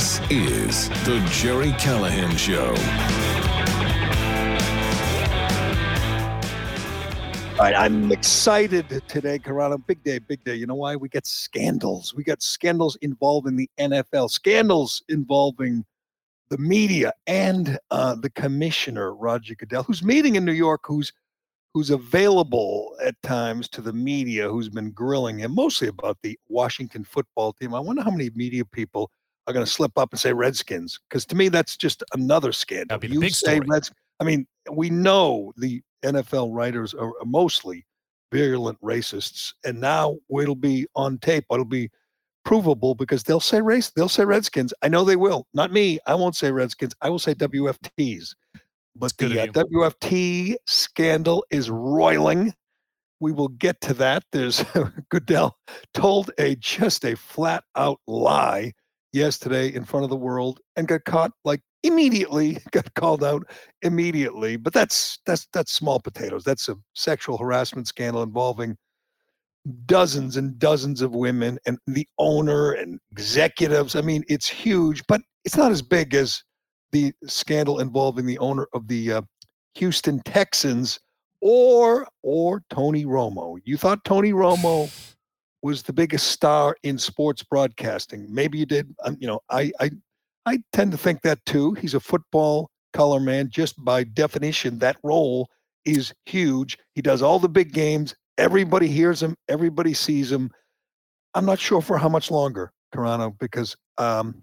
This is the Gerry Callahan Show. All right, I'm excited today, Carano. Big day, big day. You know why? We got scandals. We got scandals involving the NFL, scandals involving the media and uh, the commissioner, Roger Goodell, who's meeting in New York, who's who's available at times to the media, who's been grilling him mostly about the Washington football team. I wonder how many media people are going to slip up and say Redskins, because to me that's just another scandal. That'd be the you big say story. Reds. I mean, we know the NFL writers are mostly virulent racists, and now it'll be on tape. It'll be provable because they'll say race. They'll say Redskins. I know they will. Not me. I won't say Redskins. I will say WFTs. But the uh. WFT scandal is roiling. We will get to that. There's Goodell told a just a flat out lie yesterday in front of the world and got caught like immediately got called out immediately but that's that's that's small potatoes. That's a sexual harassment scandal involving dozens and dozens of women and the owner and executives. I mean it's huge but it's not as big as the scandal involving the owner of the uh, houston texans or or tony romo. You thought tony romo was the biggest star in sports broadcasting. Maybe you did. Um, you know, I, I I tend to think that too. He's a football color man. Just by definition, that role is huge. He does all the big games. Everybody hears him. Everybody sees him. I'm not sure for how much longer, Carano, because um,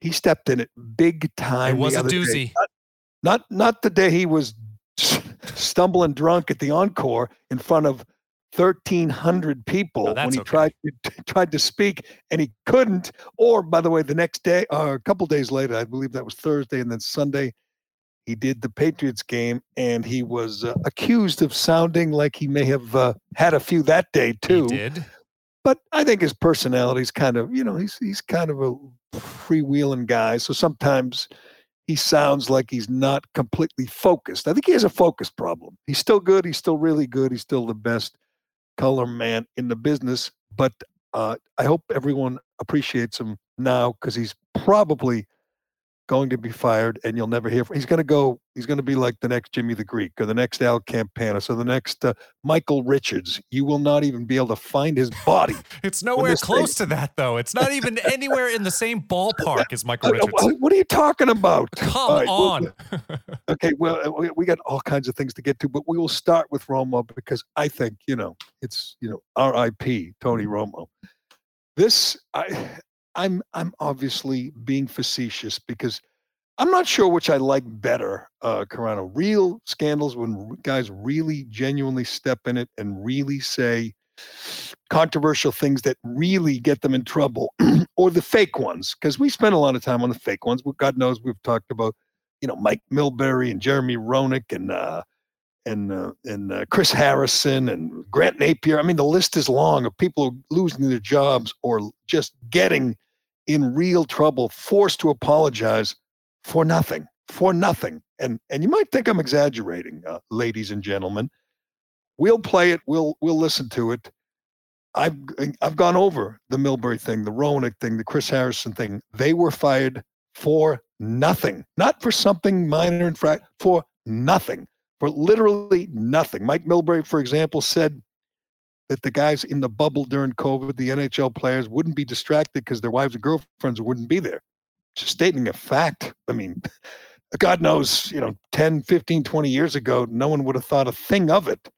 he stepped in it big time. It was a doozy. Not, not not the day he was stumbling drunk at the encore in front of 1300 people No, when he okay. tried to, tried to speak and he couldn't or by the way the next day or a couple days later i believe that was thursday and then sunday he did the patriots game and he was uh, accused of sounding like he may have uh, had a few that day too He did. but I think his personality's kind of, you know, he's he's kind of a freewheeling guy. So sometimes he sounds like he's not completely focused. I think he has a focus problem. He's still good. He's still really good. He's still the best color man in the business. But uh, I hope everyone appreciates him now because he's probably going to be fired and you'll never hear from he's going to go he's going to be like the next jimmy the greek or the next al campanis or the next uh, michael richards you will not even be able to find his body It's nowhere close to that, though. It's not even anywhere in the same ballpark as Michael Richards. what, are you talking about Come right, well, on. okay well uh, we, we got all kinds of things to get to but we will start with romo because i think you know it's you know rip tony romo this i i'm i'm obviously being facetious because i'm not sure which i like better uh carano real scandals when guys really genuinely step in it and really say controversial things that really get them in trouble or the fake ones because we spend a lot of time on the fake ones god knows we've talked about you know mike milbury and jeremy roenick and uh and uh, and uh, Chris Harrison and Grant Napear. I mean, the list is long of people losing their jobs or just getting in real trouble, forced to apologize for nothing, for nothing. And and you might think I'm exaggerating, uh, ladies and gentlemen. We'll play it. We'll we'll listen to it. I've I've gone over the Milbury thing, the Roenick thing, the Chris Harrison thing. They were fired for nothing, not for something minor in fact, for nothing for literally nothing. Mike Milbury, for example, said that the guys in the bubble during COVID, the NHL players, wouldn't be distracted because their wives and girlfriends wouldn't be there. Just stating a fact. I mean, God knows, you know, 10, 15, 20 years ago, no one would have thought a thing of it.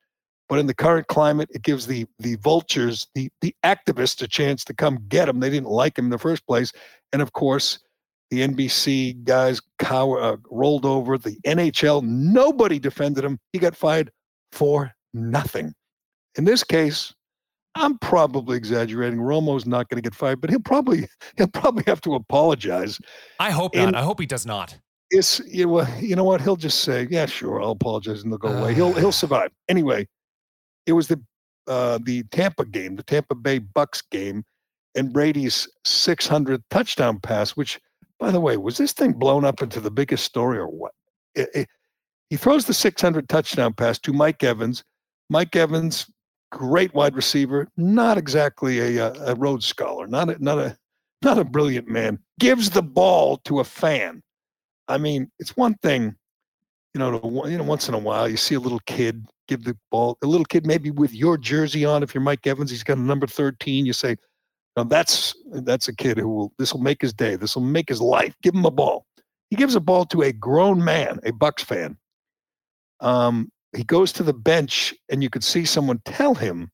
But in the current climate, it gives the the vultures, the the activists, a chance to come get him. They didn't like him in the first place, and of course, the NBC guys cower, uh, rolled over. The NHL, nobody defended him. He got fired for nothing. In this case, I'm probably exaggerating. Romo's not going to get fired, but he'll probably he'll probably have to apologize. I hope And- not. I hope he does not. It's you know, you know what? He'll just say, "Yeah, sure, I'll apologize," and they'll go away. He'll he'll survive anyway. It was the uh, the Tampa game, the Tampa Bay Bucks game, and Brady's 600 touchdown pass. Which, by the way, was this thing blown up into the biggest story or what? It- it- he throws the 600 touchdown pass to Mike Evans. Mike Evans, great wide receiver, not exactly a uh, a Rhodes Scholar, not a, not a not a brilliant man. Gives the ball to a fan. I mean, it's one thing, you know, to, you know, once in a while you see a little kid give the ball, a little kid maybe with your jersey on. If you're Mike Evans, he's got a number 13. You say, now that's that's a kid who will this will make his day. This will make his life. Give him a ball. He gives a ball to a grown man, a Bucks fan. Um, he goes to the bench, and you could see someone tell him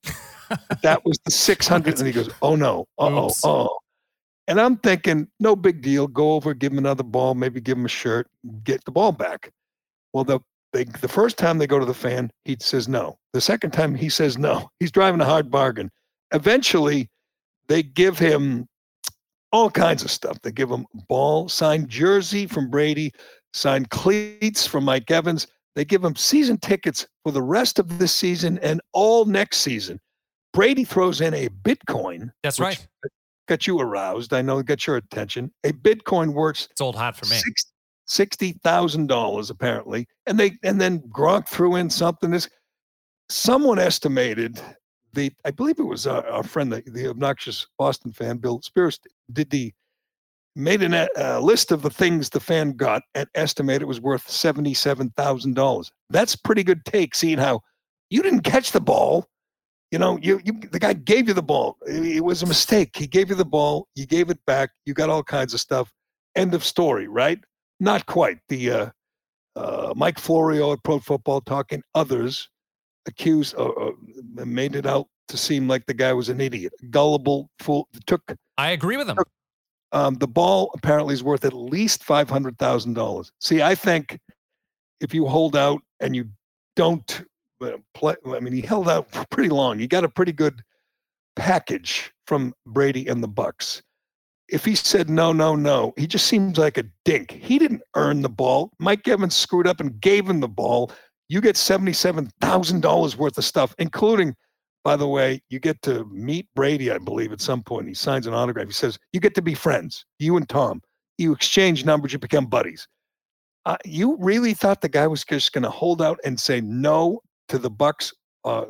that, that was the 600, and he goes, "Oh no, oh, oh." And I'm thinking, no big deal. Go over, give him another ball, maybe give him a shirt, get the ball back. Well, the they, the first time they go to the fan, he says no. The second time he says no. He's driving a hard bargain. Eventually, they give him all kinds of stuff. They give him ball, signed jersey from Brady, signed cleats from Mike Evans. They give him season tickets for the rest of this season and all next season. Brady throws in a Bitcoin. That's right. Got you aroused. I know, got your attention. A Bitcoin works It's old hat for me. six- sixty thousand dollars apparently, and they and then Gronk threw in something. This someone estimated the I believe it was our, our friend the, the obnoxious Boston fan Bill Speros did the made a uh, uh, list of the things the fan got and estimated it was worth seventy seven thousand dollars. That's pretty good take, seeing how you didn't catch the ball. You know, you, you the guy gave you the ball. It, it was a mistake. He gave you the ball. You gave it back. You got all kinds of stuff. End of story, right? Not quite. The uh, uh, Mike Florio at Pro Football Talking, others accused, uh, uh, made it out to seem like the guy was an idiot, gullible, fool. Took I agree with him. Um, the ball apparently is worth at least five hundred thousand dollars. See, I think if you hold out and you don't uh, play, I mean, he held out for pretty long. He got a pretty good package from Brady and the Bucks. If he said no, no, no, he just seems like a dink. He didn't earn the ball. Mike Evans screwed up and gave him the ball. You get seventy-seven thousand dollars worth of stuff, including by the way, you get to meet Brady, I believe, at some point. He signs an autograph. He says, You get to be friends, you and Tom. You exchange numbers, you become buddies. Uh, you really thought the guy was just going to hold out and say no to the Bucks? Uh,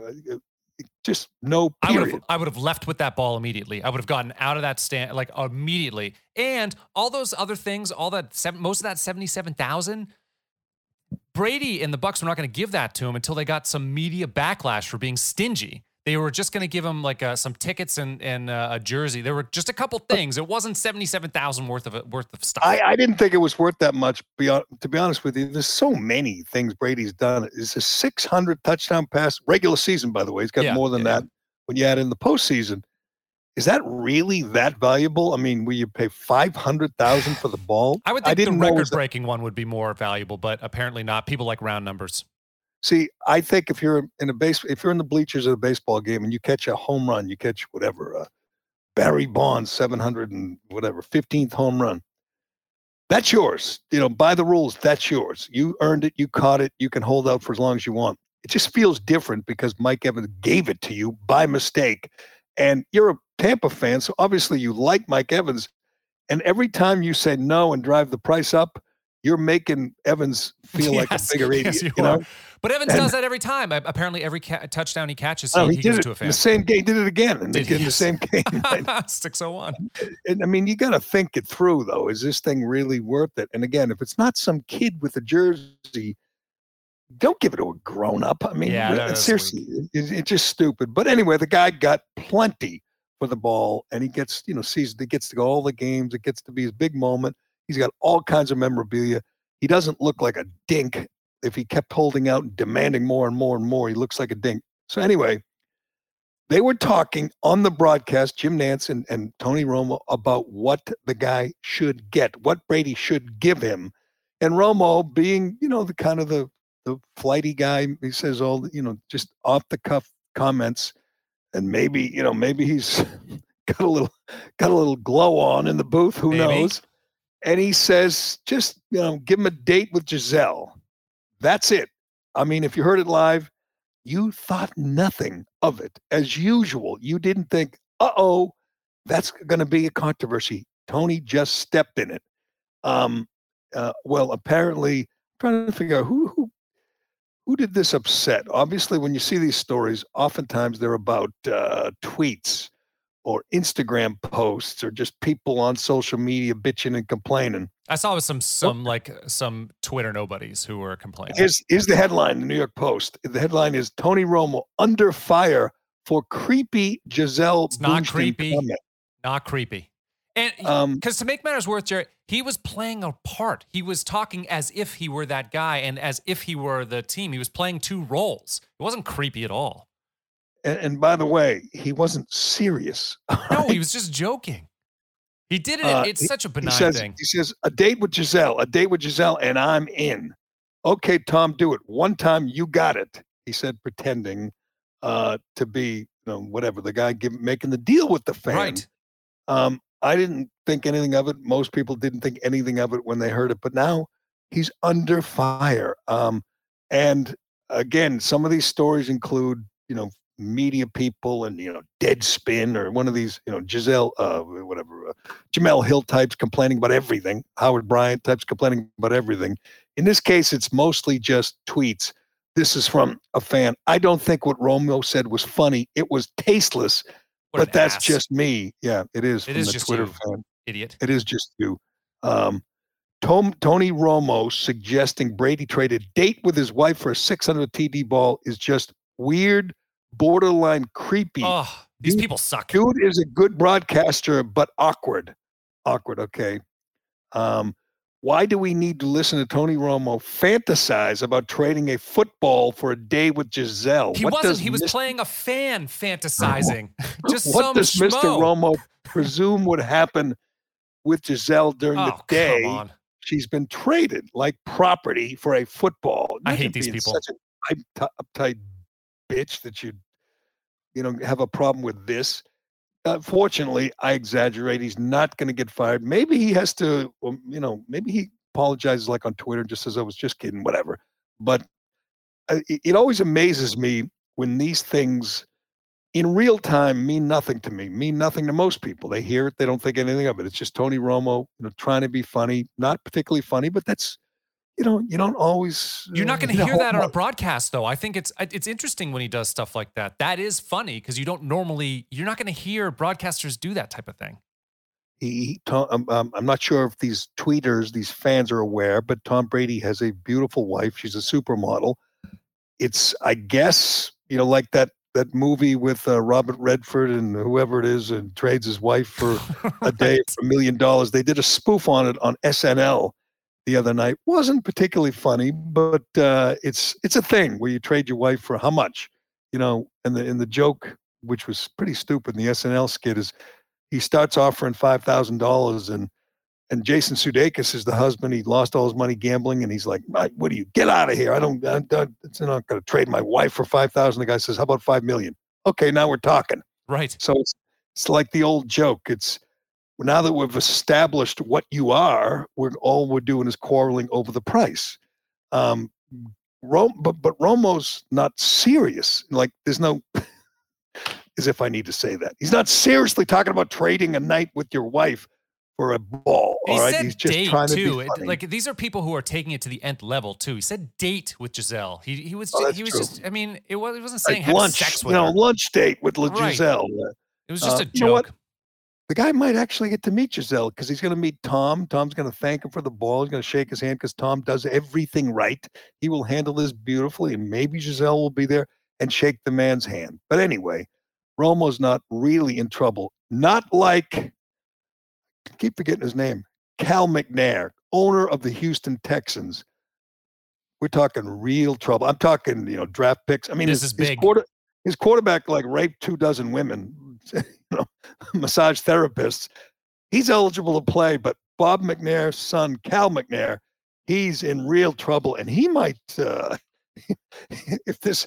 just no I would have I would have left with that ball immediately. I would have gotten out of that stand like immediately. And all those other things, all that seven, most of that seventy-seven thousand. Brady and the Bucks were not going to give that to him until they got some media backlash for being stingy. They were just going to give him like uh, some tickets and and uh, a jersey. There were just a couple things. It wasn't seventy-seven thousand worth of worth of stuff. I, I didn't think it was worth that much. Beyond, to be honest with you, there's so many things Brady's done. It's a 600 touchdown pass, regular season, by the way. He's got Yeah, more than yeah. that when you add in the postseason. Is that really that valuable? I mean, will you pay 500,000 for the ball? I would I think the didn't know it was that- record-breaking one would be more valuable, but apparently not. People like round numbers. See, I think if you're in a base, if you're in the bleachers of a baseball game and you catch a home run, you catch whatever, uh, Barry Bonds, 700 and whatever, 15th home run. That's yours. You know, by the rules, that's yours. You earned it. You caught it. You can hold out for as long as you want. It just feels different because Mike Evans gave it to you by mistake. And you're a Tampa fan. So obviously you like Mike Evans. And every time you say no and drive the price up, you're making Evans feel like a Yes, bigger idiot. yes, you you know? But Evans And- does that every time. Apparently, every ca- touchdown he catches, Oh, he, he, he did gives it to a fan. the same game. Did it again, and Did in the same game. Six oh one. and I mean, you got to think it through, though. Is this thing really worth it? And again, if it's not some kid with a jersey, don't give it to a grown up. I mean, Yeah, re- that is seriously, it- it's just stupid. But anyway, the guy got plenty for the ball, and he gets, you know, sees he gets to go all the games. It gets to be his big moment. He's got all kinds of memorabilia. He doesn't look like a dink. If he kept holding out and demanding more and more and more, he looks like a dink. So anyway, they were talking on the broadcast, Jim Nantz and, and Tony Romo, about what the guy should get, what Brady should give him. And Romo, being, you know, the kind of the the flighty guy, he says all you know, just off the cuff comments. and maybe you know maybe he's got a little got a little glow on in the booth. Who Maybe. knows? And he says, just you know, give him a date with Gisele. That's it. I mean, if you heard it live, you thought nothing of it as usual. You didn't think, uh oh, that's going to be a controversy. Tony just stepped in it. Um, uh, well, apparently, I'm trying to figure out who who who did this upset. Obviously, when you see these stories, oftentimes they're about uh, tweets or Instagram posts or just people on social media bitching and complaining. I saw some some like some Twitter nobodies who were complaining. Here's, here's the headline the New York Post. The headline is Tony Romo under fire for creepy Gisele. It's not creepy. comment. Not creepy. And Um, because to make matters worse, Gerry, he was playing a part. He was talking as if he were that guy and as if he were the team. He was playing two roles. It wasn't creepy at all. and, and by the way, he wasn't serious. No, he was just joking. He did it. Uh, it's such a he says, thing. he says, a date with Gisele, a date with Gisele, and I'm in. Okay, Tom, do it. One time you got it. He said, pretending uh, to be, you know, whatever, the guy give, making the deal with the fan. Right. Um, I didn't think anything of it. Most people didn't think anything of it when they heard it, but now he's under fire. Um, and again, some of these stories include, you know, media people and you know, Deadspin or one of these, you know, Giselle, uh, whatever, uh, Jemele Hill types complaining about everything. Howard Bryant types complaining about everything. In this case, it's mostly just tweets. This is from a fan. I don't think what Romeo said was funny. It was tasteless What but that's ass. just me. Yeah, it is It from is just Twitter you. fan. idiot. It is just you. Um, Tom, Tony Romo suggesting Brady trade a date with his wife for a 600 TD ball is just weird, borderline creepy. Oh, these Dude- people suck. Dude is a good broadcaster, but awkward. Awkward. Okay. Um, why do we need to listen to Tony Romo fantasize about trading a football for a day with Gisele? He What wasn't. He was Mr. playing a fan fantasizing. Just what does Mr. Romo presume would happen with Gisele during oh, the day? come on. She's been traded like property for a football. I hate these people. Such an upti- uptight bitch that you, you know, have a problem with this. Unfortunately, I exaggerate. He's not going to get fired. Maybe he has to, um, you know, maybe he apologizes like on Twitter, and just says I was just kidding, whatever. But uh, it, it always amazes me when these things in real time mean nothing to me, mean nothing to most people. They hear it, they don't think anything of it. It's just Tony Romo, you know, trying to be funny, not particularly funny, but that's, you know, you don't always. You're not uh, going to hear home that on a broadcast, though. I think it's it's interesting when he does stuff like that. That is funny because you don't normally. You're not going to hear broadcasters do that type of thing. He, he Tom, um, um, I'm not sure if these tweeters, these fans are aware, but Tom Brady has a beautiful wife. She's a supermodel. It's, I guess, you know, like that that movie with uh, Robert Redford and whoever it is, and trades his wife for a day for a million dollars. They did a spoof on it on SNL the other night. wasn't particularly funny, but uh, it's it's a thing where you trade your wife for how much, you know. And the and the joke, which was pretty stupid, in the SNL skit is he starts offering five thousand dollars and and Jason Sudeikis is the husband. He lost all his money gambling, and he's like, "What do you get out of here? I don't. I, I, it's not going to trade my wife for five thousand. The guy says, "How about five million? Okay, now we're talking." Right. So it's it's like the old joke. It's now that we've established what you are, we're all we're doing is quarreling over the price. Um, Rome, but but Romo's not serious. Like there's no, as if I need to say that he's not seriously talking about trading a night with your wife for a ball. He all right, said he's just date trying to too. be It- funny. like these are people who are taking it to the nth level too. He said date with Gisele. He he was Oh, he was true. just. I mean, it was. It wasn't Like saying have lunch, sex you with know, her. lunch date with La Right. Gisele. It was just uh, a you know joke. The guy might actually get to meet Gisele because he's going to meet Tom. Tom's going to thank him for the ball. He's going to shake his hand because Tom does everything right. He will handle this beautifully, and maybe Gisele will be there and shake the man's hand. But anyway, Romo's not really in trouble. Not like, I keep forgetting his name, Cal McNair, owner of the Houston Texans. We're talking real trouble. I'm talking, you know, draft picks. I mean, This his, is his big. quarter, his quarterback like raped two dozen women, you know, massage therapists. He's eligible to play, but Bob McNair's son, Cal McNair, he's in real trouble, and he might, uh, if this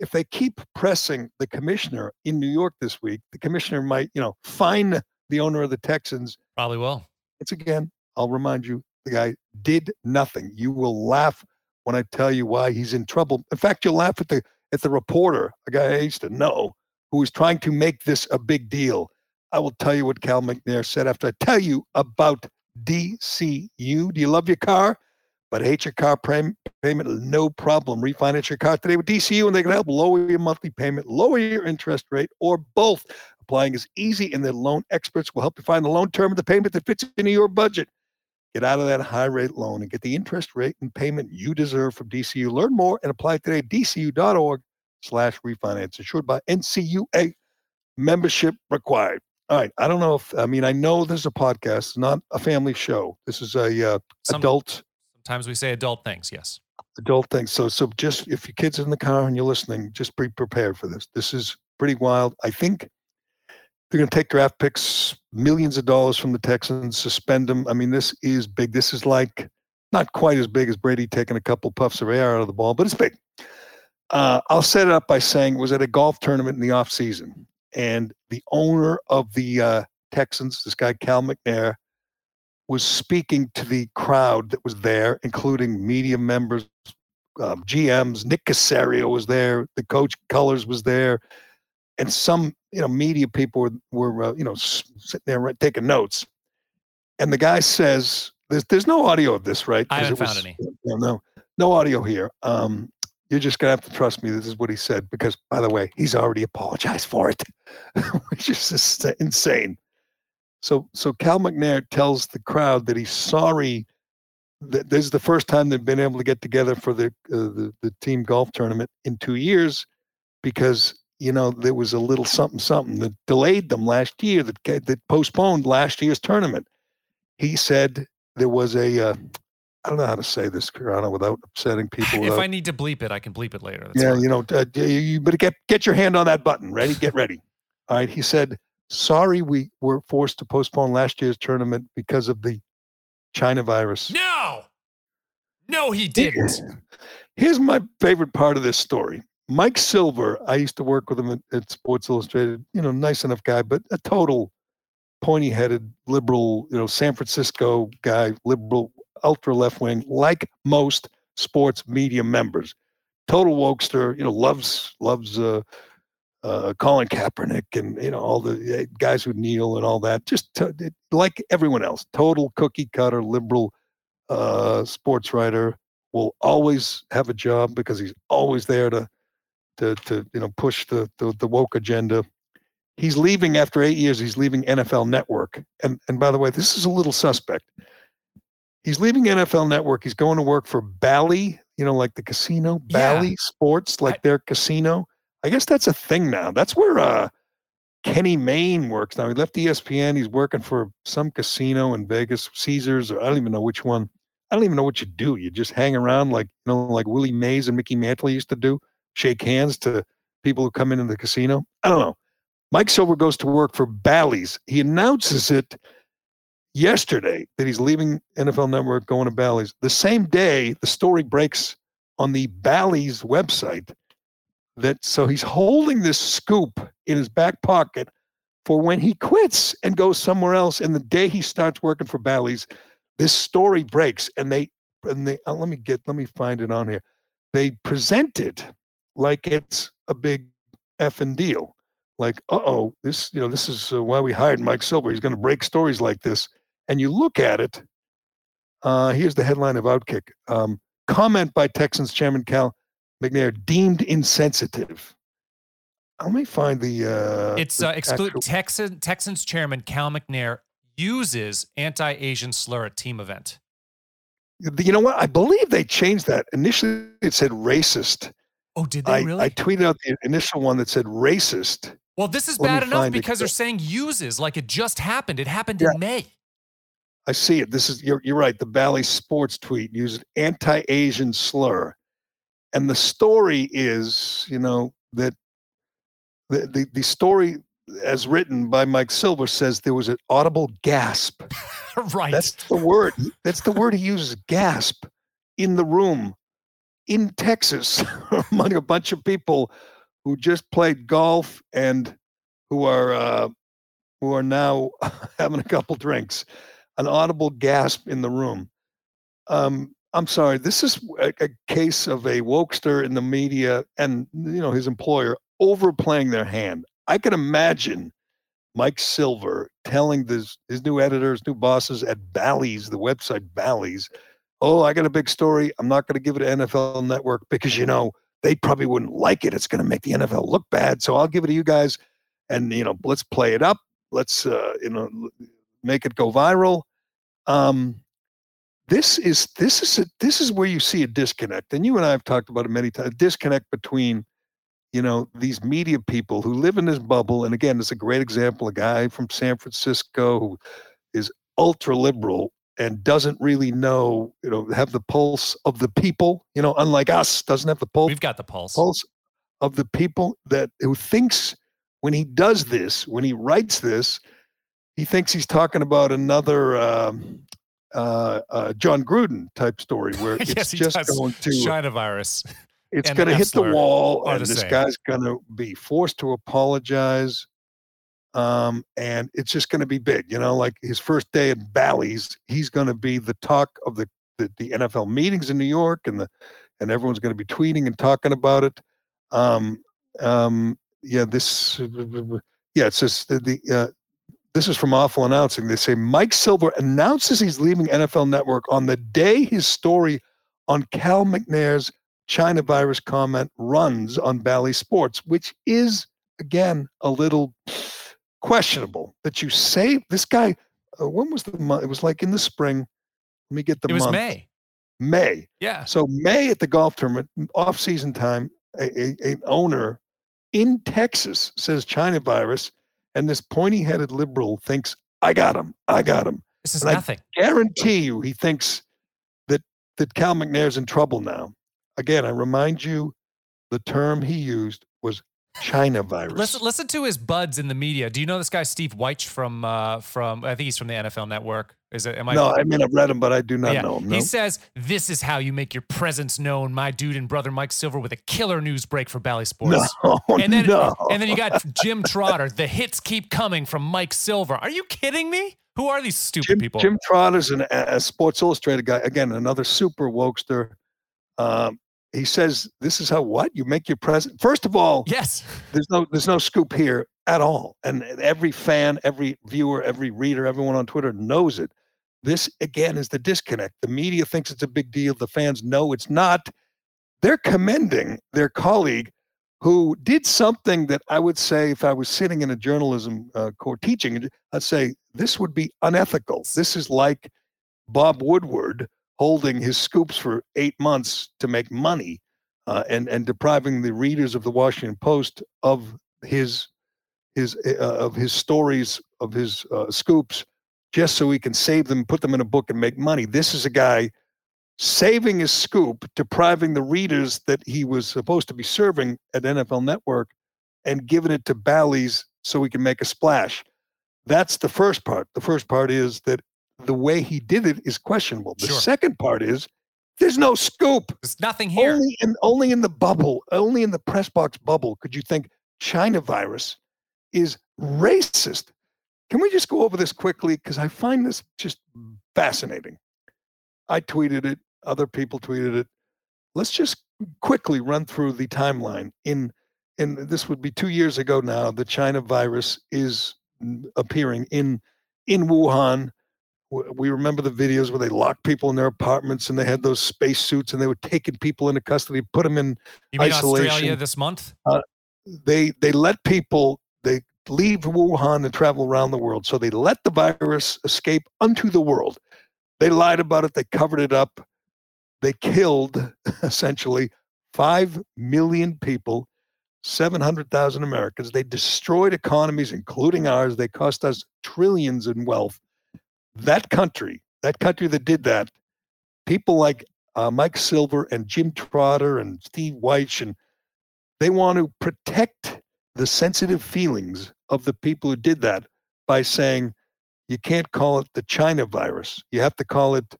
if they keep pressing the commissioner in New York this week, the commissioner might, you know, fine the owner of the Texans. Probably will. It's again, I'll remind you, the guy did nothing. You will laugh when I tell you why he's in trouble. In fact, you'll laugh at the at the reporter, a guy I used to know, who was trying to make this a big deal. I will tell you what Cal McNair said after I tell you about DCU. Do you love your car? But hate your car payment, no problem. Refinance your car today with DCU, and they can help lower your monthly payment, lower your interest rate, or both. Applying is easy, and their loan experts will help you find the loan term of the payment that fits into your budget. Get out of that high rate loan and get the interest rate and payment you deserve from DCU. Learn more and apply today at dcu.org slash refinance. Insured by NCUA. Membership required. All right. I don't know if, I mean, I know this is a podcast, not a family show. This is a uh, Some- adult Sometimes we say adult things. Yes. adult thing. So, so just if your kids are in the car and you're listening, just be prepared for this. This is pretty wild. I think they're going to take draft picks, millions of dollars from the Texans, suspend them. I mean, this is big. This is like not quite as big as Brady taking a couple puffs of air out of the ball, but it's big. Uh, I'll set it up by saying it was at a golf tournament in the off season, and the owner of the uh, Texans, this guy Cal McNair, was speaking to the crowd that was there, including media members, um, GMs. Nick Caserio was there. The coach Colors was there, and some you know media people were were uh, you know sitting there right, taking notes. And the guy says, "There's there's no audio of this, right?" I haven't found was- any. No, no, no audio here. Um, you're just gonna have to trust me. This is what he said because, by the way, he's already apologized for it, which is insane. So, so Cal McNair tells the crowd that he's sorry that this is the first time they've been able to get together for the uh, the, the team golf tournament in two years because you know there was a little something something that delayed them last year that that postponed last year's tournament. He said there was a uh, I don't know how to say this, Kirana, without upsetting people. If without- I need to bleep it, I can bleep it later. That's yeah, fine. you know, uh, you, you better get get your hand on that button. Ready? Get ready. All right. He said, "Sorry, we were forced to postpone last year's tournament because of the China virus." No. No, he didn't. Here's my favorite part of this story. Mike Silver, I used to work with him at, at Sports Illustrated. You know, nice enough guy, but a total pointy-headed liberal. You know, San Francisco guy, liberal, ultra left wing, like most sports media members. Total wokester. You know, loves loves uh, uh, Colin Kaepernick and you know all the uh, guys who kneel and all that. Just to, like everyone else, total cookie cutter liberal uh, sports writer will always have a job because he's always there to to to you know push the the, the woke agenda. He's leaving after eight years. He's leaving NFL Network, and and by the way, this is a little suspect. He's leaving NFL Network. He's going to work for Bally, you know, like the casino, Yeah. Bally Sports, like their casino. I guess that's a thing now. That's where uh, Kenny Mayne works now. He left ESPN. He's working for some casino in Vegas, Caesars, or I don't even know which one. I don't even know what you do. You just hang around like you know, like Willie Mays and Mickey Mantle used to do, shake hands to people who come into the casino. I don't know. Mike Silver goes to work for Bally's. He announces it yesterday that he's leaving NFL Network, going to Bally's. The same day, the story breaks on the Bally's website that so he's holding this scoop in his back pocket for when he quits and goes somewhere else. And the day he starts working for Bally's, this story breaks and they and they uh, let me get let me find it on here. They present it like it's a big effing deal. Like, uh oh, this you know this is uh, why we hired Mike Silver. He's going to break stories like this. And you look at it. Uh, here's the headline of Outkick. Um, comment by Texans chairman Cal McNair deemed insensitive. Let me find the. Uh, It's the uh, exclude actual- Texan Texans chairman Cal McNair uses anti-Asian slur at team event. You know what? I believe they changed that. Initially, it said racist. Oh, did they I, really? I tweeted out the initial one that said racist. well, this is let bad enough find it. because they're saying uses like it just happened. It happened Yeah. in May. I see it. This is you're you're right. The Bally Sports tweet used anti-Asian slur, and the story is, you know, that the the, the story as written by Mike Silver says there was an audible gasp. right. That's the word. That's the word he uses. Gasp in the room in Texas among a bunch of people who just played golf and who are uh, who are now having a couple drinks. An audible gasp in the room. Um, I'm sorry. This is a, a, case of a wokester in the media and you know his employer overplaying their hand. I can imagine Mike Silver telling this, his new editors, new bosses at Bally's, the website Bally's, oh, I got a big story. I'm not going to give it to NFL Network because, you know, they probably wouldn't like it. It's going to make the NFL look bad. So I'll give it to you guys and, you know, let's play it up. Let's, uh, you know, make it go viral. Um, this is this is a, this is where you see a disconnect, and you and I have talked about it many times. A disconnect between you know, these media people who live in this bubble. And again, it's a great example, a guy from San Francisco who is ultra liberal and doesn't really know, you know, have the pulse of the people, you know, unlike us, doesn't have the pulse. We've got the pulse. Pulse of the people that who thinks when he does this, when he writes this, he thinks he's talking about another um, uh, uh, Jon Gruden type story where yes, it's just does. going to China virus it's going to hit the wall, and the this same. guy's going to be forced to apologize. Um, and it's just going to be big, you know. Like his first day at Bally's, he's going to be the talk of the, the the NFL meetings in New York, and the and everyone's going to be tweeting and talking about it. Um, um, yeah, this, yeah, it's just the, the uh, this is from Awful Announcing. They say Mike Silver announces he's leaving NFL Network on the day his story on Cal McNair's China virus comment runs on Bally Sports, which is again a little questionable that you say this guy. Uh, when was the month? It was like in the spring. Let me get the it was month. May. May. Yeah. So May at the golf tournament, off season time, a, a, an owner in Texas says China virus, and this pointy headed liberal thinks, I got him. I got him. This is And I. Guarantee you he thinks that that Cal McNair's in trouble now. Again, I remind you, the term he used was China virus. Listen, listen to his buds in the media. Do you know this guy Steve Wyche from uh, from I think he's from the NFL Network. Is it? Am I? no, I mean I've read him, but I do not yeah. know him. No. He says this is how you make your presence known, my dude and brother Mike Silver, with a killer news break for Bally Sports. no, And then, no. and then you got Jim Trotter. The hits keep coming from Mike Silver. Are you kidding me? Who are these stupid Jim, people? Jim Trotter's an, a Sports Illustrated guy. Again, another super wokester. Um, he says, "This is how what you make your present." First of all, yes. there's no there's no scoop here at all, and every fan, every viewer, every reader, everyone on Twitter knows it. This again is the disconnect. The media thinks it's a big deal. The fans know it's not. They're commending their colleague who did something that I would say, if I was sitting in a journalism uh, course teaching, I'd say this would be unethical. This is like Bob Woodward holding his scoops for eight months to make money uh, and and depriving the readers of the Washington Post of his his uh, of his stories of his uh, scoops just so he can save them, put them in a book, and make money. This is a guy saving his scoop, depriving the readers that he was supposed to be serving at NFL Network, and giving it to Bally's so he can make a splash. That's the first part. The first part is that the way he did it is questionable. The Sure. second part is there's no scoop. There's nothing here. Only in only in the bubble, only in the press box bubble could you think China virus is racist. Can we just go over this quickly? Because I find this just fascinating. I tweeted it, other people tweeted it. Let's just quickly run through the timeline. In in this would be two years ago now, the China virus is appearing in in Wuhan. We remember the videos where they locked people in their apartments and they had those space suits and they were taking people into custody, put them in You isolation. Australia this month? Uh, they they let people leave Wuhan and travel around the world. So they let the virus escape unto the world. They lied about it. They covered it up. They killed essentially five million people, seven hundred thousand Americans. They destroyed economies, including ours. They cost us trillions in wealth. That country, that country that did that, people like uh, Mike Silver and Jim Trotter and Steve Wyche and they want to protect the sensitive feelings of the people who did that by saying you can't call it the China virus. You have to call it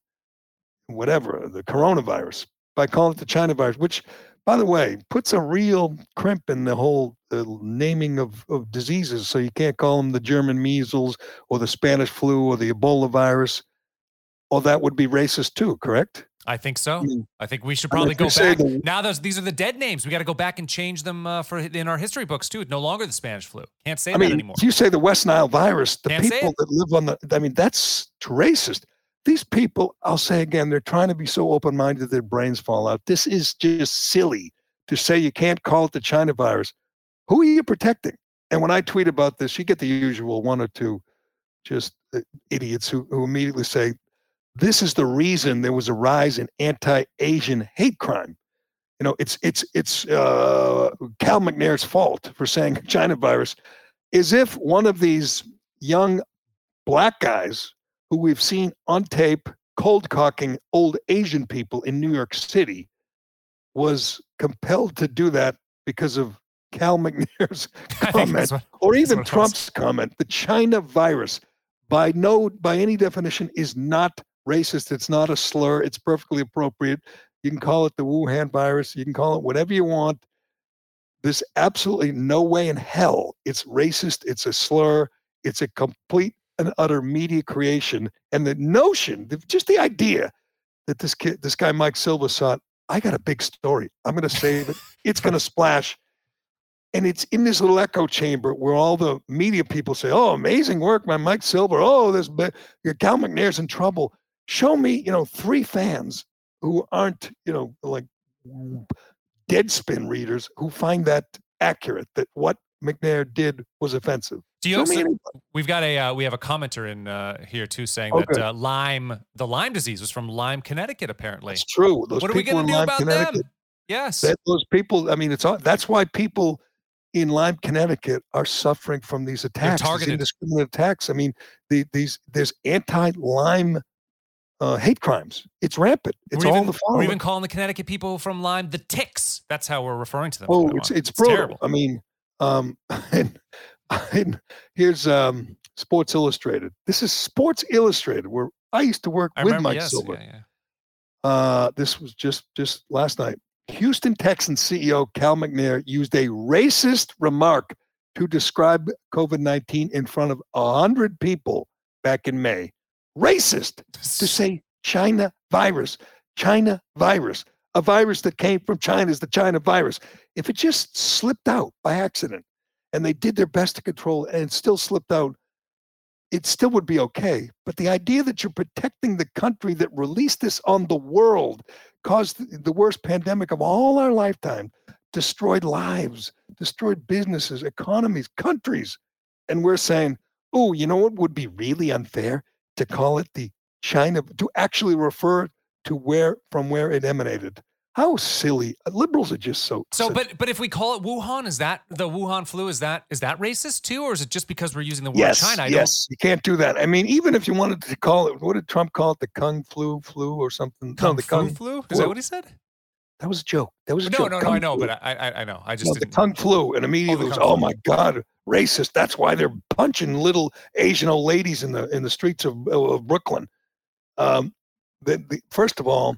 whatever, the coronavirus. by calling it the China virus, which, by the way, puts a real crimp in the whole uh, naming of, of diseases. So you can't call them the German measles or the Spanish flu or the Ebola virus. Or that would be racist too, correct? I think so. I mean, I think we should probably go back. the- now those these are the dead names. We got to go back and change them uh, for in our history books too. No longer the Spanish flu. Can't say I that mean, anymore. if you say the West Nile virus, the Can't people that live on the, I mean, that's racist. These people, I'll say again, they're trying to be so open minded their brains fall out. This is just silly to say you can't call it the China virus. Who are you protecting? And when I tweet about this, you get the usual one or two just uh, idiots who, who immediately say, this is the reason there was a rise in anti-Asian hate crime. You know, it's it's it's uh, Cal McNair's fault for saying China virus, is if one of these young black guys who we've seen on tape cold cocking old Asian people in New York City was compelled to do that because of Cal McNair's comment what- or even what it was. Trump's comment, the China virus, by no by any definition, is not racist. It's not a slur. It's perfectly appropriate. You can call it the Wuhan virus. You can call it whatever you want. There's absolutely no way in hell it's racist. It's a slur. It's a complete and utter media creation. And the notion, just the idea that this kid, this guy Mike Silver saw, I got a big story. I'm going to save it. It's going to splash and it's in this little echo chamber where all the media people say, "Oh, amazing work by Mike Silver." Oh, this Cal McNair's in trouble. Show me, you know, three fans who aren't, you know, like deadspin readers who find that accurate that what McNair did was offensive. Do you Show also, we've got a uh, we have a commenter in uh, here too saying Oh, that uh, Lyme the Lyme disease was from Lyme, Connecticut. Apparently, It's true. Those what are we going to do Lyme, about them? Yes, that those people. I mean, it's all, that's why people in Lyme, Connecticut, are suffering from these attacks, these targeted. indiscriminate attacks. I mean, the, these there's anti-Lyme uh, hate crimes. It's rampant. It's we're all even, the we're following. even calling the Connecticut people from Lyme the ticks. That's how we're referring to them. Oh, it's it's brutal. terrible. I mean, um, and, and here's um, Sports Illustrated. This is Sports Illustrated, where I used to work I with remember. Mike yes, Silver. yeah, yeah. Uh, this was just just last night. Houston Texans CEO Cal McNair used a racist remark to describe COVID nineteen in front of hundred people back in May. Racist to say China virus, China virus, a virus that came from China is the China virus. If it just slipped out by accident, and they did their best to control it, and it still slipped out, it still would be okay. But the idea that you're protecting the country that released this on the world, caused the worst pandemic of all our lifetime, destroyed lives, destroyed businesses, economies, countries. And we're saying, oh, you know what would be really unfair? To call it the China, to actually refer to where from where it emanated. How silly. Liberals are just so. So, but but if we call it Wuhan, is that the Wuhan flu? Is that is that racist too, or is it just because we're using the word yes, China? I yes, you can't do that. I mean, even if you wanted to call it, what did Trump call it? The Kung Flu flu or something? Kung no, the fu Kung. flu? Is that what he said? That was a joke. That was a No, joke. no, no. Kung I know, flu. but I, I I know. I just No, the. Kung Flu, and immediately the it was, oh my God, racist. That's why they're punching little Asian old ladies in the in the streets of, of Brooklyn. Um, the, the, first of all,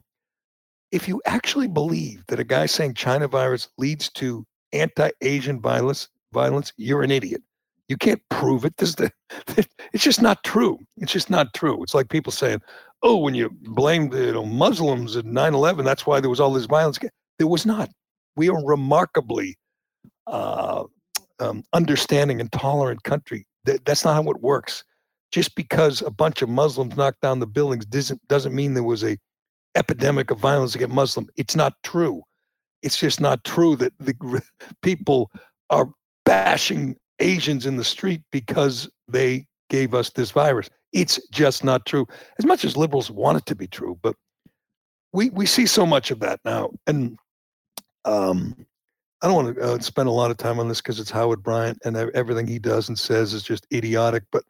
if you actually believe that a guy saying China virus leads to anti-Asian violence, violence, you're an idiot. You can't prove it. This, the, it's just not true. It's just not true. It's like people saying, "Oh, when you blamed you know, Muslims at 9/11, that's why there was all this violence." There was not. We are remarkably uh, um, understanding and tolerant country. That, that's not how it works. Just because a bunch of Muslims knocked down the buildings doesn't doesn't mean there was a epidemic of violence against Muslim. It's not true. It's just not true that the people are bashing Asians in the street because they gave us this virus. It's just not true. As much as liberals want it to be true, but we we see so much of that now, and um, I don't want to uh, spend a lot of time on this because it's Howard Bryant and everything he does and says is just idiotic. But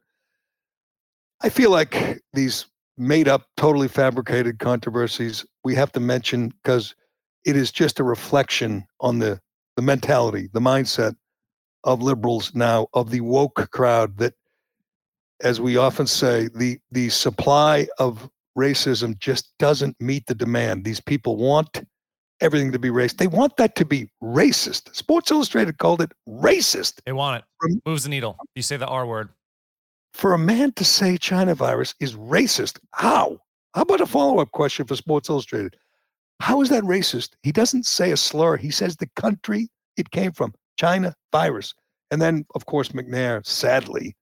I feel like these made up, totally fabricated controversies we have to mention because it is just a reflection on the the mentality, the mindset of liberals now, of the woke crowd that, as we often say, the the supply of racism just doesn't meet the demand. These people want everything to be racist. They want that to be racist. Sports Illustrated called it racist. They want it. From- Moves the needle. You say the R word. For a man to say China virus is racist, how? How about a follow up question for Sports Illustrated? How is that racist? He doesn't say a slur. He says the country it came from, China virus. And then, of course, McNair sadly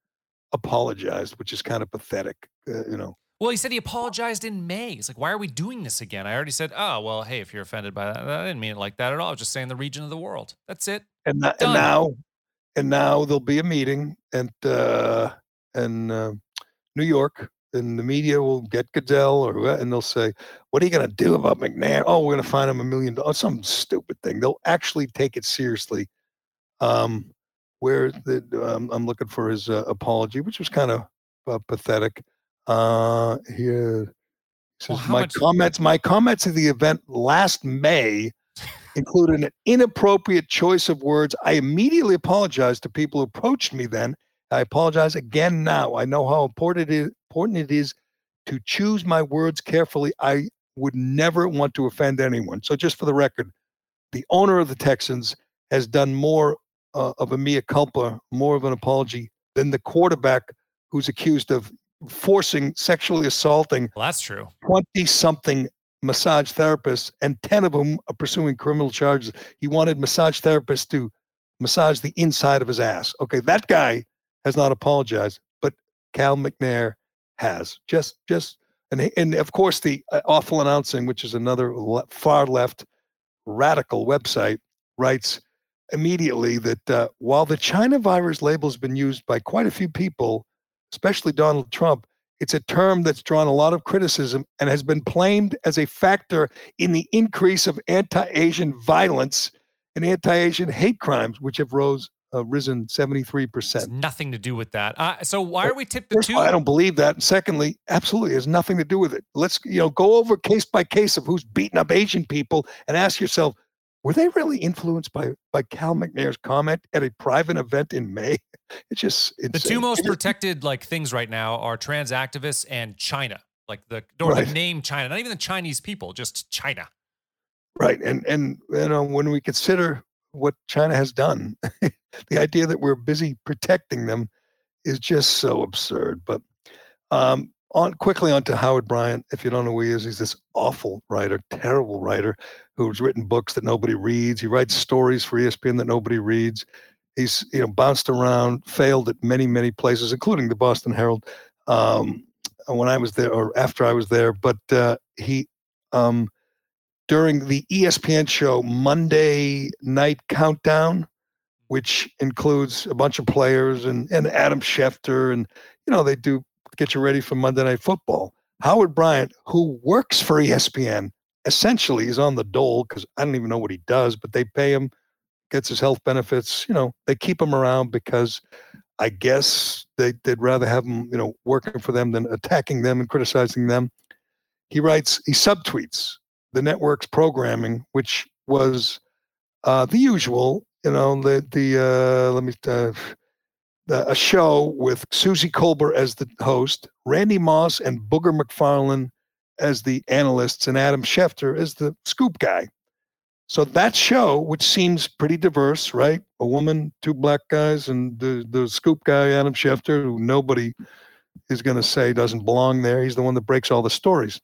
apologized, which is kind of pathetic. Uh, you know, Well, he said he apologized in May. It's like, why are we doing this again? I already said, oh, well, hey, if you're offended by that, I didn't mean it like that at all. I was just saying the region of the world. That's it. and, and now, and now there'll be a meeting and uh, in uh, New York, and the media will get Goodell or and they'll say, "What are you going to do about McNair? Oh, we're going to find him a million dollars, some stupid thing." They'll actually take it seriously. Um, where the um, I'm looking for his uh, apology, which was kind of uh, pathetic. Uh, here says how my much- comments. My comments at the event last May included an inappropriate choice of words. I immediately apologized to people who approached me then. I apologize again now. I know how important it is, important it is to choose my words carefully. I would never want to offend anyone. So, just for the record, the owner of the Texans has done more uh, of a mea culpa, more of an apology than the quarterback who's accused of forcing sexually assaulting Well, that's true. 20 something massage therapists, and 10 of them are pursuing criminal charges. He wanted massage therapists to massage the inside of his ass. Okay, that guy has not apologized, but Cal McNair has. Just, just, and, and of course, the uh, awful announcing, which is another le- far left radical website, writes immediately that uh, while the China virus label has been used by quite a few people, especially Donald Trump, it's a term that's drawn a lot of criticism and has been claimed as a factor in the increase of anti-Asian violence and anti-Asian hate crimes, which have rose uh, risen 73 It's percent. nothing to do with that. Uh, so why are we tipped the First of two? all, I don't believe that. And secondly, absolutely has nothing to do with it. Let's you know go over case by case of who's beating up Asian people and ask yourself, were they really influenced by by Cal McNair's comment at a private event in May? It's just the two most protected like things right now are trans activists and China. Like the or Right. the name China, not even the Chinese people, just China. Right. And and you know, when we consider what China has done, the idea that we're busy protecting them is just so absurd. But um on quickly on to Howard Bryant. If you don't know who he is, he's this awful writer, terrible writer who's written books that nobody reads. He writes stories for ESPN that nobody reads. He's you know bounced around, failed at many, many places, including the Boston Herald. Um when I was there or after I was there, but uh he um during the ESPN show Monday Night Countdown, which includes a bunch of players and, and Adam Schefter, and you know they do get you ready for Monday Night Football. Howard Bryant, who works for ESPN, essentially is on the dole because I don't even know what he does, but they pay him, gets his health benefits. You know, they keep him around because I guess they, they'd rather have him, you know, working for them than attacking them and criticizing them. He writes, he subtweets the network's programming, which was uh, the usual, you know, the the uh, let me uh, the, a show with Suzy Kolber as the host, Randy Moss and Booger McFarland as the analysts, and Adam Schefter as the scoop guy. So that show, which seems pretty diverse, right? A woman, two black guys, and the the scoop guy, Adam Schefter, who nobody is going to say doesn't belong there. He's the one that breaks all the stories.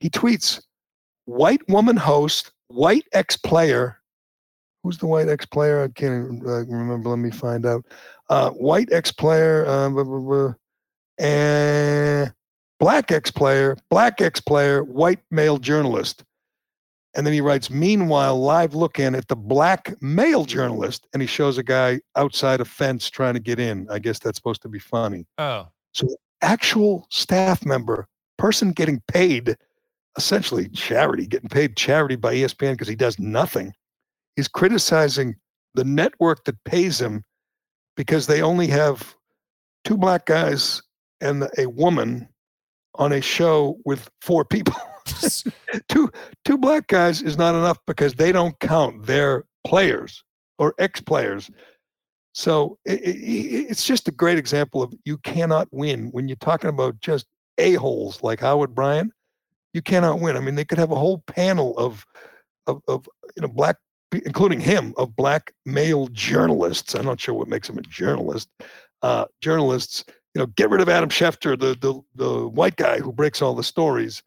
He tweets, white woman host, white ex player. Who's the white ex player? I can't uh, remember. Let me find out. Uh, white ex player, uh, blah, blah, blah, and black ex player, black ex player, white male journalist. And then he writes, meanwhile, live look in at the black male journalist. And he shows a guy outside a fence trying to get in. I guess that's supposed to be funny Oh, So, actual staff member, person getting paid, essentially charity, getting paid charity by ESPN because he does nothing, is criticizing the network that pays him because they only have two black guys and a woman on a show with four people. two two black guys is not enough because they don't count their players or ex players. So i i i- it's just a great example of you cannot win when you're talking about just a holes like Howard Bryant. You cannot win. I mean, they could have a whole panel of of, of you know black, including him, of black male journalists. I'm not sure what makes him a journalist. Uh, journalists, you know, get rid of Adam Schefter, the the the white guy who breaks all the stories,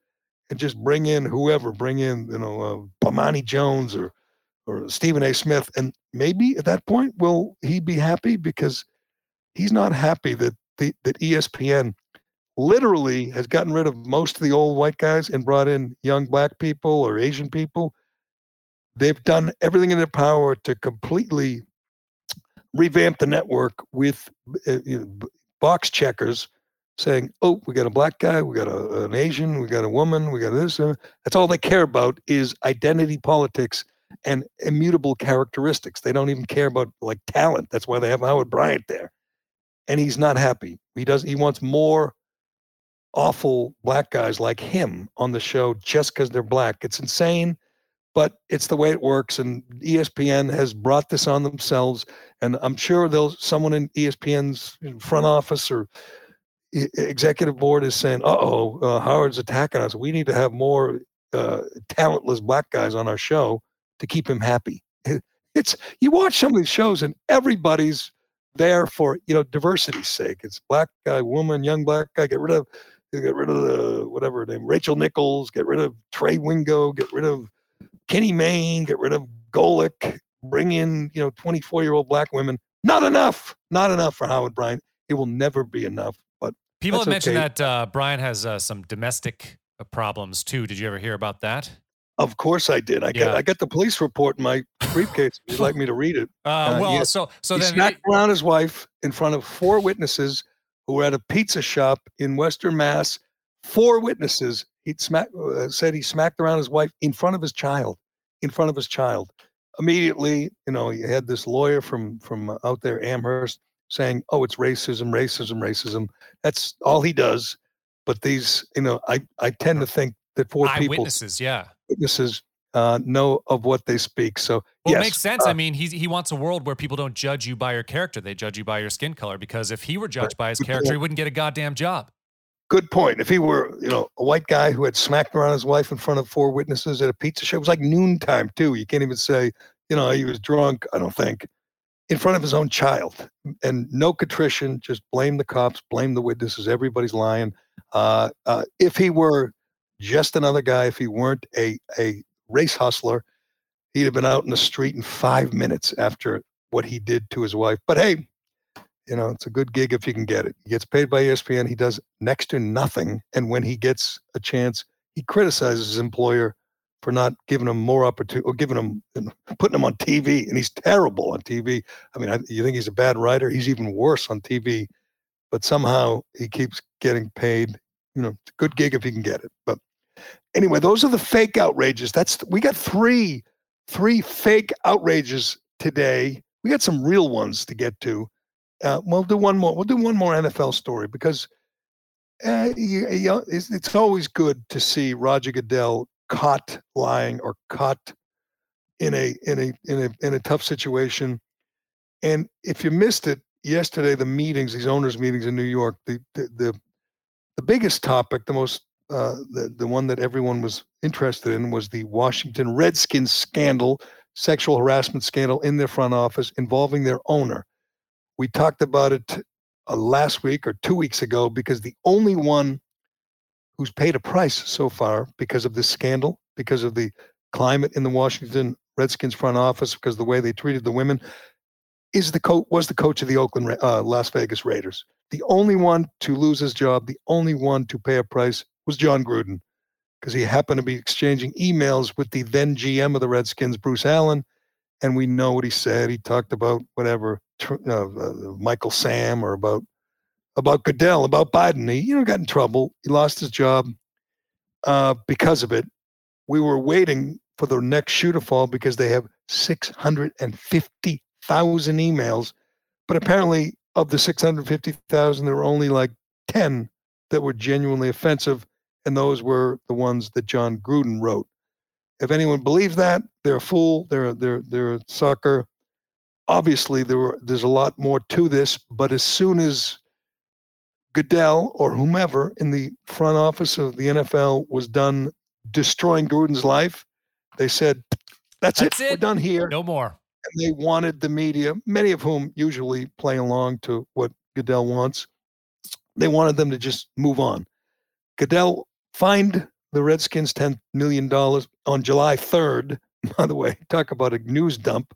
and just bring in whoever. Bring in you know uh, Bomani Jones or or Stephen A. Smith, and maybe at that point will he be happy because he's not happy that the, that ESPN literally has gotten rid of most of the old white guys and brought in young black people or Asian people. They've done everything in their power to completely revamp the network with uh, you know, box checkers saying, "Oh, we got a black guy, we got a, an Asian, we got a woman, we got this." Uh, that's all they care about is identity politics and immutable characteristics. They don't even care about like talent. That's why they have Howard Bryant there, and he's not happy. He does. He wants more awful black guys like him on the show just because they're black. It's insane, but it's the way it works. And ESPN has brought this on themselves. And I'm sure they'll someone in ESPN's front office or executive board is saying, "Uh-oh, uh, Howard's attacking us. We need to have more uh, talentless black guys on our show to keep him happy." It's you watch some of these shows and everybody's there for you know diversity's sake. It's black guy, woman, young black guy. Get rid of get rid of the whatever name, Rachel Nichols, get rid of Trey Wingo, get rid of Kenny Mayne, get rid of Golic, bring in, you know, 24 year old black women. Not enough. Not enough for Howard Bryant. It will never be enough. But people have okay. mentioned that uh, Brian has uh, some domestic uh, problems too. Did you ever hear about that? Of course I did. I yeah. got I got the police report in my briefcase. You'd like me to read it. Uh, well, so so he then smacked around his wife in front of four witnesses who were at a pizza shop in Western Mass. Four witnesses. He smacked, uh, said he smacked around his wife in front of his child. In front of his child. Immediately, you know, he had this lawyer from from out there, Amherst, saying, "Oh, it's racism, racism, racism." That's all he does. But these, you know, I I tend to think that four people, witnesses, yeah, witnesses uh, know of what they speak. So well, yes, it makes sense. Uh, I mean, he he wants a world where people don't judge you by your character; they judge you by your skin color. Because if he were judged by his character, he wouldn't get a goddamn job. Good point. If he were, you know, a white guy who had smacked around his wife in front of four witnesses at a pizza show, it was like noontime too. You can't even say, you know, he was drunk. I don't think in front of his own child, and no contrition. Just blame the cops, blame the witnesses. Everybody's lying. Uh, uh, if he were just another guy, if he weren't a a race hustler, he'd have been out in the street in five minutes after what he did to his wife. But hey, you know, it's a good gig if you can get it. He gets paid by ESPN. He does next to nothing. And when he gets a chance, he criticizes his employer for not giving him more opportunity or giving him, putting him on TV. And he's terrible on TV. I mean, I, you think he's a bad writer? He's even worse on TV. But somehow he keeps getting paid. You know, good gig if he can get it. But anyway, those are the fake outrages. That's we got three, three fake outrages today. We got some real ones to get to. Uh, we'll do one more. We'll do one more NFL story because uh, you, you it's, it's, always good to see Roger Goodell caught lying or caught in a in a in a in a tough situation. And if you missed it yesterday, the meetings, these owners' meetings in New York, the the the, the biggest topic, the most uh, the the one that everyone was interested in was the Washington Redskins scandal, sexual harassment scandal in their front office involving their owner. We talked about it uh, last week or two weeks ago because the only one who's paid a price so far because of this scandal, because of the climate in the Washington Redskins front office, because of the way they treated the women, is the coach was the coach of the Oakland uh, Las Vegas Raiders. The only one to lose his job, the only one to pay a price was Jon Gruden, because he happened to be exchanging emails with the then GM of the Redskins, Bruce Allen, and we know what he said. He talked about whatever uh, uh, Michael Sam or about about Goodell, about Biden. He you know got in trouble. He lost his job uh, because of it. We were waiting for the next shoe to fall because they have 650,000 emails, but apparently of the 650,000, there were only like 10 that were genuinely offensive, and those were the ones that Jon Gruden wrote. If anyone believes that, they're a fool. They're they're they're a sucker obviously there were there's a lot more to this, but as soon as Goodell or whomever in the front office of the NFL was done destroying Gruden's life, they said, That's, That's it. We're it. done here. No more. And they wanted the media, many of whom usually play along to what Goodell wants. They wanted them to just move on. Goodell fined the Redskins $10 million on July 3rd. By the way, talk about a news dump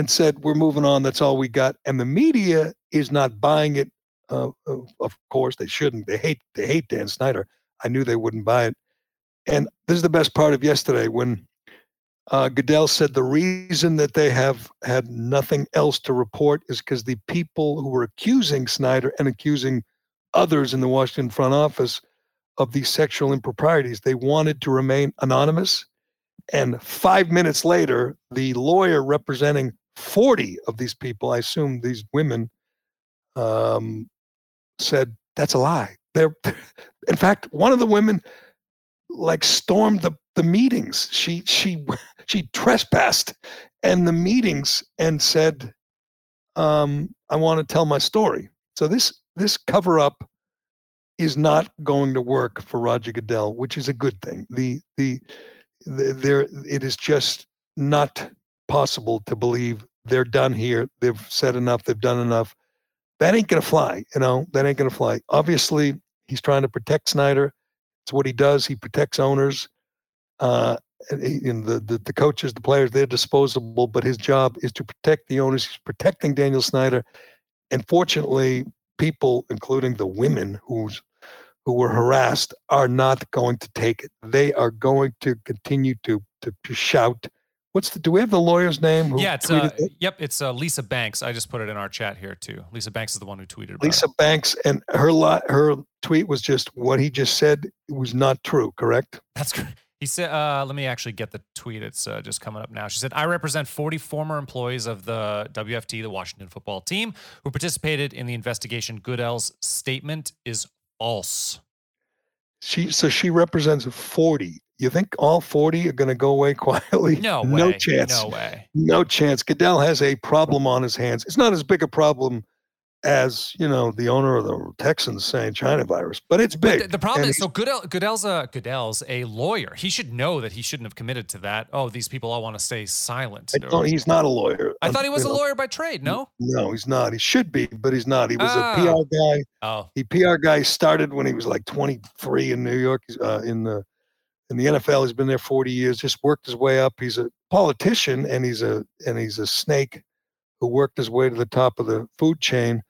and said, We're moving on. That's all we got. And the media is not buying it. Uh, of, of course, they shouldn't. They hate they hate Dan Snyder. I knew they wouldn't buy it. And this is the best part of yesterday when uh, Goodell said the reason that they have had nothing else to report is because the people who were accusing Snyder and accusing others in the Washington front office of these sexual improprieties, they wanted to remain anonymous. And five minutes later, the lawyer representing 40 of these people, I assume these women, um, said, That's a lie. They're, in fact, one of the women like stormed the, the meetings. She she she trespassed and the meetings and said, um, I want to tell my story. So this this cover up is not going to work for Roger Goodell, which is a good thing. The the, the there it is just not possible to believe they're done here. They've said enough. They've done enough. That ain't gonna fly. You know that ain't gonna fly. Obviously, he's trying to protect Snyder. It's what he does. He protects owners. Uh, and, he- the, the the coaches, the players, they're disposable. But his job is to protect the owners. He's protecting Daniel Snyder. And fortunately, people, including the women who's who were harassed, are not going to take it. They are going to continue to to, to shout. What's the? Do we have the lawyer's name? Yeah, it's uh, it? yep, it's uh, Lisa Banks. I just put it in our chat here too. Lisa Banks is the one who tweeted about Lisa it. Banks, and her li- her tweet was just what he just said was not true. Correct? That's correct. He said, uh, let me actually get the tweet. It's uh, just coming up now. She said, I represent 40 former employees of the WFT, the Washington football team, who participated in the investigation. Goodell's statement is false. She so she represents forty. You think all forty are going to go away quietly? No way. No chance. No way. No chance. Goodell has a problem on his hands. It's not as big a problem as you know the owner of the Texans saying China virus, but it's big. The, the problem And is, so Goodell, Goodell's a Goodell's a lawyer. He should know that he shouldn't have committed to that. Oh, these people all want to stay silent. Don't, he's not a lawyer. I Um, thought he was a know, lawyer by trade. No. No, he's not. He should be, but he's not. He was Ah. a PR guy. Oh, He PR guy started when he was like 23 in New York. Uh, in the in the NFL, he's been there 40 years. Just worked his way up. He's a politician, and he's a and he's a snake who worked his way to the top of the food chain.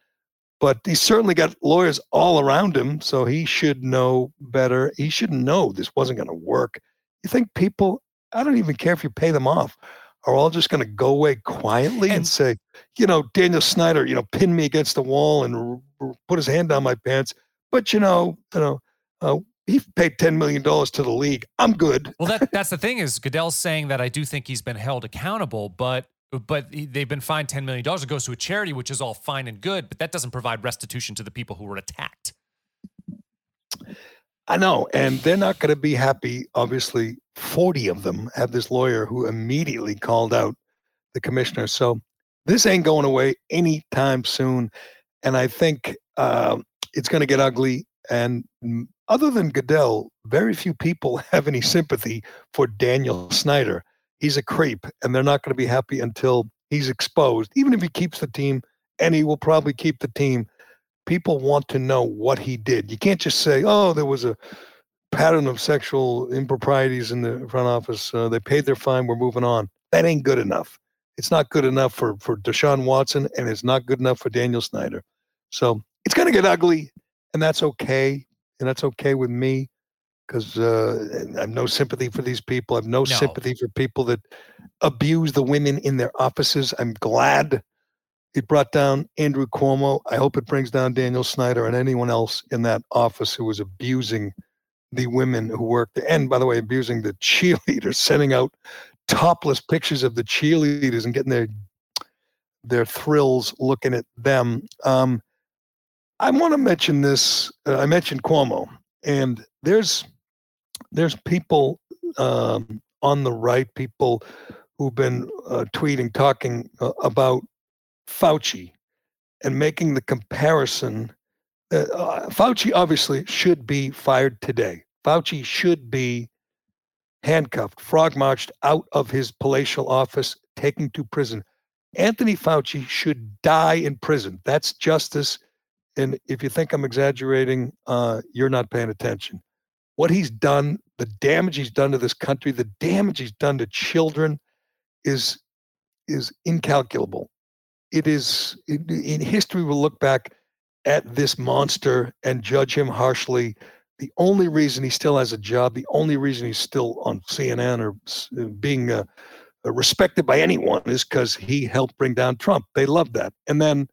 But he's certainly got lawyers all around him, so he should know better. He should know this wasn't going to work. You think people? I don't even care if you pay them off. Are all just going to go away quietly and, And- say, you know, Daniel Snyder, you know, pinned me against the wall and r- r- put his hand down my pants. But you know, you know, uh, he paid ten million dollars to the league. I'm good. well, that that's the thing is Goodell's saying that I do think he's been held accountable, but but they've been fined ten million dollars. It goes to a charity, which is all fine and good, but that doesn't provide restitution to the people who were attacked. I know, and they're not going to be happy. Obviously, forty of them have this lawyer who immediately called out the commissioner. So this ain't going away anytime soon, and I think um, it's going to get ugly. And other than Goodell, very few people have any sympathy for Daniel Snyder. He's a creep, and they're not going to be happy until he's exposed. Even if he keeps the team, and he will probably keep the team. People want to know what he did. You can't just say, "Oh, there was a pattern of sexual improprieties in the front office. Uh, they paid their fine. We're moving on." That ain't good enough. It's not good enough for for Deshaun Watson, and it's not good enough for Daniel Snyder. So it's going to get ugly, and that's okay, and that's okay with me because uh, I have no sympathy for these people. I have no, No. sympathy for people that abuse the women in their offices. I'm glad it brought down Andrew Cuomo. I hope it brings down Daniel Snyder and anyone else in that office who was abusing the women who worked there. And by the way, abusing the cheerleaders, sending out topless pictures of the cheerleaders and getting their their thrills looking at them. Um, I want to mention this. Uh, I mentioned Cuomo, and there's there's people um, on the right, people who've been uh, tweeting, talking uh, about Fauci and making the comparison. Uh, uh, Fauci obviously should be fired today. Fauci should be handcuffed, frog marched out of his palatial office, taken to prison. Anthony Fauci should die in prison. That's justice. And if you think I'm exaggerating, uh, you're not paying attention. What he's done, the damage he's done to this country, the damage he's done to children, is is incalculable. It is in, history. We'll look back at this monster and judge him harshly. The only reason he still has a job, the only reason he's still on CNN or being uh, uh, respected by anyone is because he helped bring down Trump. They love that. And then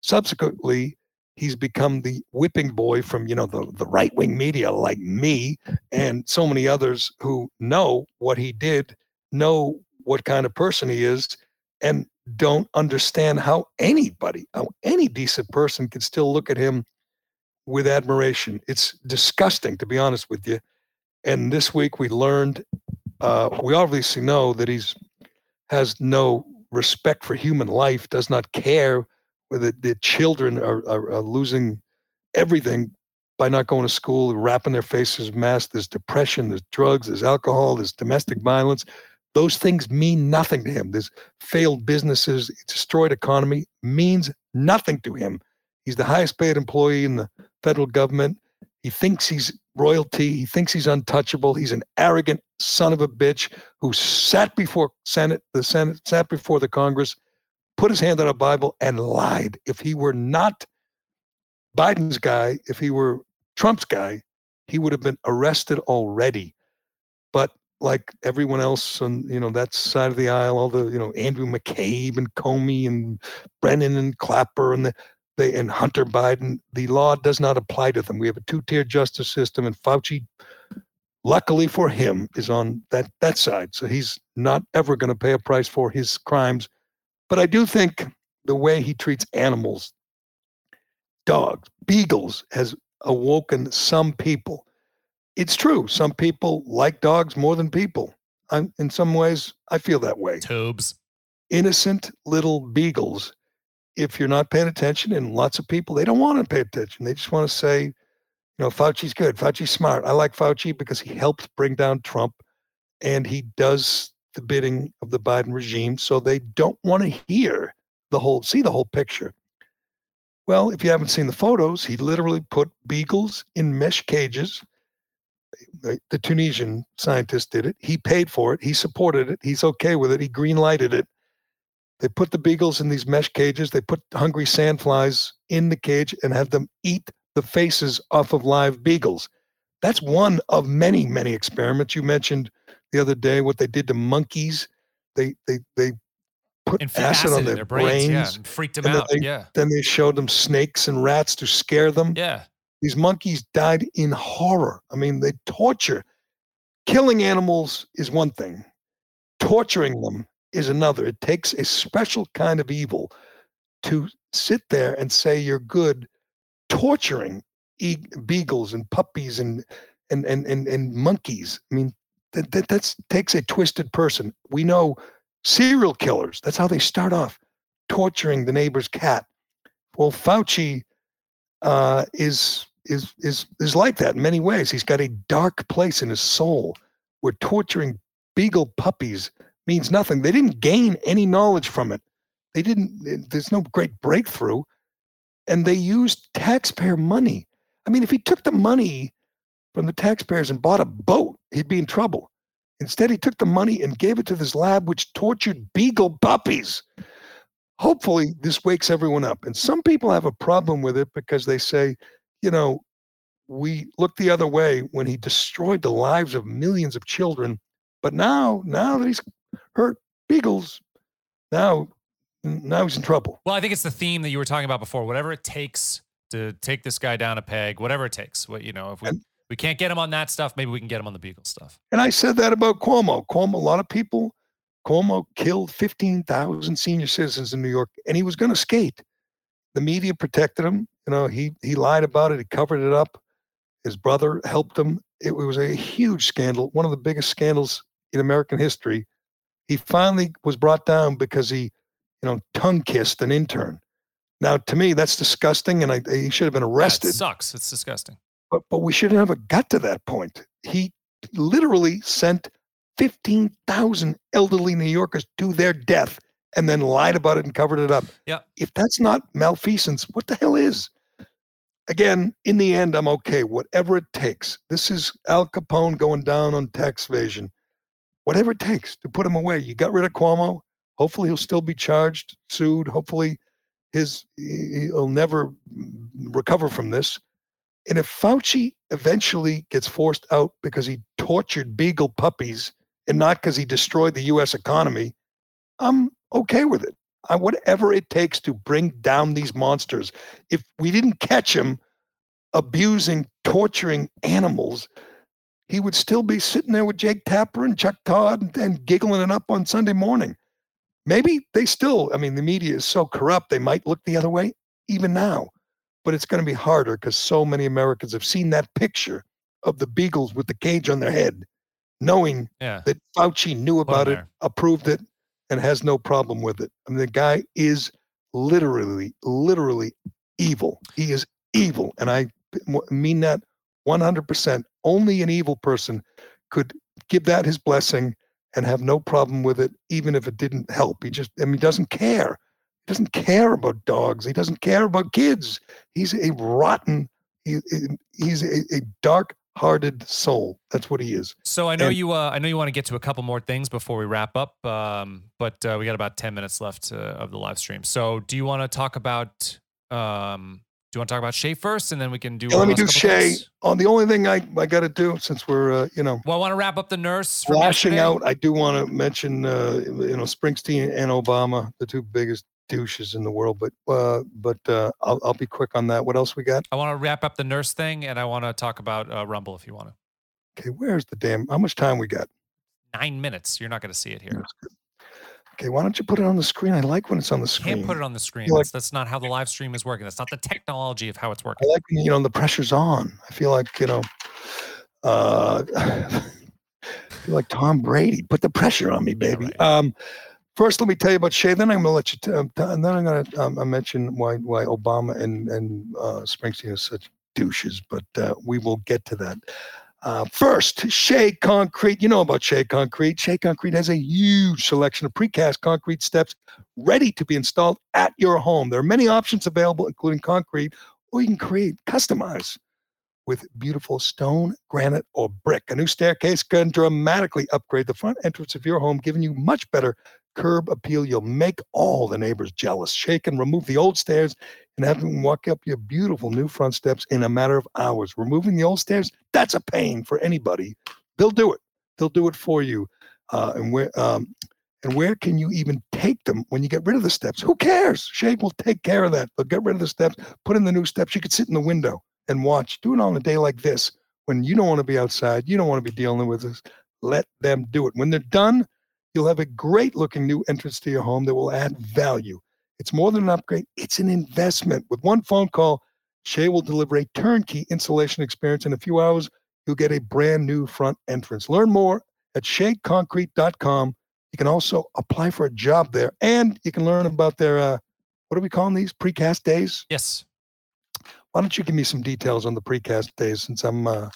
subsequently, he's become the whipping boy from you know the, the right wing media like me and so many others who know what he did, know what kind of person he is, and don't understand how anybody, how any decent person can still look at him with admiration. It's disgusting, to be honest with you. And this week we learned, uh, we obviously know that he's has no respect for human life, does not care whether the children are, are, are losing everything by not going to school, wrapping their faces masks. There's depression, there's drugs, there's alcohol, there's domestic violence. Those things mean nothing to him. There's failed businesses, destroyed economy means nothing to him. He's the highest paid employee in the federal government. He thinks he's royalty. He thinks he's untouchable. He's an arrogant son of a bitch who sat before Senate, the Senate, sat before the Congress, put his hand on a Bible and lied. If he were not Biden's guy, if he were Trump's guy, he would have been arrested already. But like everyone else on you know that side of the aisle, all the you know Andrew McCabe and Comey and Brennan and Clapper and the they and Hunter Biden, the law does not apply to them. We have a two-tier justice system, and Fauci, luckily for him, is on that that side. So he's not ever going to pay a price for his crimes. But I do think the way he treats animals, dogs, beagles, has awoken some people it's true. Some people like dogs more than people. I'm, in some ways, I feel that way. Tubes. Innocent little beagles. If you're not paying attention, and lots of people, they don't want to pay attention. They just want to say, you know, Fauci's good. Fauci's smart. I like Fauci because he helped bring down Trump and he does the bidding of the Biden regime. So they don't want to hear the whole, see the whole picture. Well, if you haven't seen the photos, he literally put beagles in mesh cages the Tunisian scientist did it. He paid for it. He supported it. He's okay with it. He green lighted it. They put the beagles in these mesh cages. They put hungry sandflies in the cage and have them eat the faces off of live beagles. That's one of many, many experiments. You mentioned the other day what they did to monkeys. They they they put acid, acid, on their, their brains, brains yeah, freaked them out. They, yeah. Then they showed them snakes and rats to scare them. Yeah. These monkeys died in horror. I mean, they torture. Killing animals is one thing, torturing them is another. It takes a special kind of evil to sit there and say you're good, torturing e- beagles and puppies and and and and, and monkeys. I mean, that, that that's takes a twisted person. We know serial killers. That's how they start off, torturing the neighbor's cat. Well, Fauci uh, is is is is like that in many ways. He's got a dark place in his soul where torturing beagle puppies means nothing. They didn't gain any knowledge from it. They didn't. There's no great breakthrough, and they used taxpayer money. I mean, if he took the money from the taxpayers and bought a boat, he'd be in trouble. Instead, he took the money and gave it to this lab which tortured beagle puppies. Hopefully, this wakes everyone up. And some people have a problem with it because they say you know, we looked the other way when he destroyed the lives of millions of children. But now, now that he's hurt beagles, now, now he's in trouble. Well, I think it's the theme that you were talking about before. Whatever it takes to take this guy down a peg, whatever it takes. What you know, if we and, we can't get him on that stuff, maybe we can get him on the beagle stuff. And I said that about Cuomo. Cuomo, a lot of people. Cuomo killed 15,000 senior citizens in New York, and he was going to skate. The media protected him. You know, he he lied about it. He covered it up. His brother helped him. It was a huge scandal, one of the biggest scandals in American history. He finally was brought down because he, you know, tongue kissed an intern. Now, to me, that's disgusting, and I, he should have been arrested. That sucks. It's disgusting. But but we should not have got to that point. He literally sent 15,000 elderly New Yorkers to their death and then lied about it and covered it up. Yeah. If that's not malfeasance, what the hell is? Again, in the end, I'm okay. Whatever it takes. This is Al Capone going down on tax evasion. Whatever it takes to put him away. You got rid of Cuomo. Hopefully, he'll still be charged, sued. Hopefully, his he'll never recover from this. And if Fauci eventually gets forced out because he tortured beagle puppies and not because he destroyed the U.S. economy, I'm okay with it. I, whatever it takes to bring down these monsters. If we didn't catch him abusing, torturing animals, he would still be sitting there with Jake Tapper and Chuck Todd and, and giggling it up on Sunday morning. Maybe they still, I mean, the media is so corrupt, they might look the other way even now. But it's going to be harder because so many Americans have seen that picture of the beagles with the cage on their head, knowing Yeah. that Fauci knew about it, approved it, and has no problem with it. I mean, the guy is literally, literally evil. He is evil. And I mean that 100%. Only an evil person could give that his blessing and have no problem with it, even if it didn't help. He just, I mean, he doesn't care. He doesn't care about dogs. He doesn't care about kids. He's a rotten, he, he- he's a, a dark hearted soul. That's what he is. So I know And- you. Uh, I know you want to get to a couple more things before we wrap up. Um, but uh, we got about ten minutes left uh, of the live stream. So do you want to talk about? Um, do you want to talk about Shea first, and then we can do? Yeah, let me do Shea. things? On the only thing I, I got to do since we're uh, you know Well, I want to wrap up the nurse. Flashing out, I do want to mention uh, you know Springsteen and Obama, the two biggest douches in the world. But uh, but uh, I'll I'll be quick on that. What else we got? I want to wrap up the nurse thing, and I want to talk about uh, Rumble if you want to. Okay, where's the damn? How much time we got? Nine minutes. You're not going to see it here. Okay, why don't you put it on the screen? I like when it's on the screen. Can't put it on the screen. like- That's, that's not how the live stream is working. That's not the technology of how it's working. I like you know the pressure's on. I feel like you know, uh, I feel like Tom Brady. Put the pressure on me, Yeah, baby. right. Um, first, let me tell you about Shea. Then I'm gonna let you, t- um, t- and then I'm gonna um, uh, mention why why Obama and and uh, Springsteen are such douches. But uh, we will get to that. Uh, first, Shea Concrete. You know about Shea Concrete. Shea Concrete has a huge selection of precast concrete steps ready to be installed at your home. There are many options available, including concrete, or you can create, customize with beautiful stone, granite, or brick. A new staircase can dramatically upgrade the front entrance of your home, giving you much better curb appeal. You'll make all the neighbors jealous. Shake and remove the old stairs and have them walk up your beautiful new front steps in a matter of hours. Removing the old stairs, that's a pain for anybody. They'll do it. They'll do it for you. Uh, and where um, and where can you even take them when you get rid of the steps? Who cares? Shake will take care of that. They'll get rid of the steps, put in the new steps. You could sit in the window and watch. Do it on a day like this when you don't want to be outside. You don't want to be dealing with this. Let them do it. When they're done, you'll have a great looking new entrance to your home that will add value. It's more than an upgrade, it's an investment. With one phone call, Shea will deliver a turnkey installation experience. In a few hours, you'll get a brand new front entrance. Learn more at sheaconcrete.com. You can also apply for a job there, and you can learn about their uh, what are we calling these precast days? Yes. Why don't you give me some details on the precast days since I'm uh,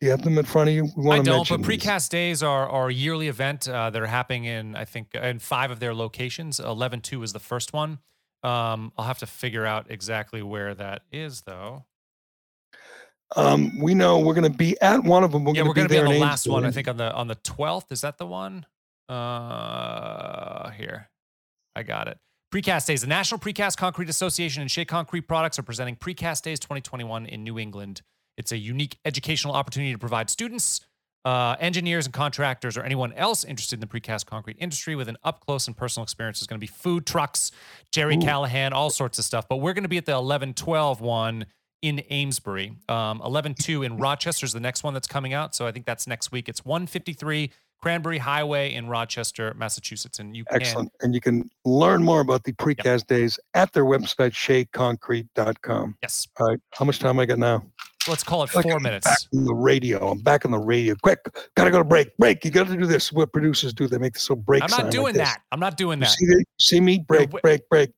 do you have them in front of you? We I want to don't, but these. precast days are, are a yearly event uh, that are happening in I think in five of their locations. Eleven two is the first one. Um, I'll have to figure out exactly where that is though. Um, we know we're going to be at one of them. We're yeah, going we're to gonna be on the last one. I think on the on the twelfth. Is that the one? Uh, here, I got it. Precast Days. The National Precast Concrete Association and Shea Concrete Products are presenting Precast Days 2021 in New England. It's a unique educational opportunity to provide students, uh, engineers, and contractors, or anyone else interested in the precast concrete industry with an up close and personal experience. There's going to be food trucks, Gerry Ooh. Callahan, all sorts of stuff. But we're going to be at the 11 12 one in Amesbury. Um, 11 2 in Rochester is the next one that's coming out. So I think that's next week. It's 153 Cranberry Highway in Rochester, Massachusetts. And you can. Excellent. And you can learn more about the precast days at their website, sheaconcrete.com. Yes. All right. How much time I got now? Let's call it four minutes. on the radio. I'm back on the radio. Quick. Gotta go to break. Break. You gotta do this. What producers do. They make this little break I'm not like doing this. that. I'm not doing that. see, the, see me? Break, wi- break, break.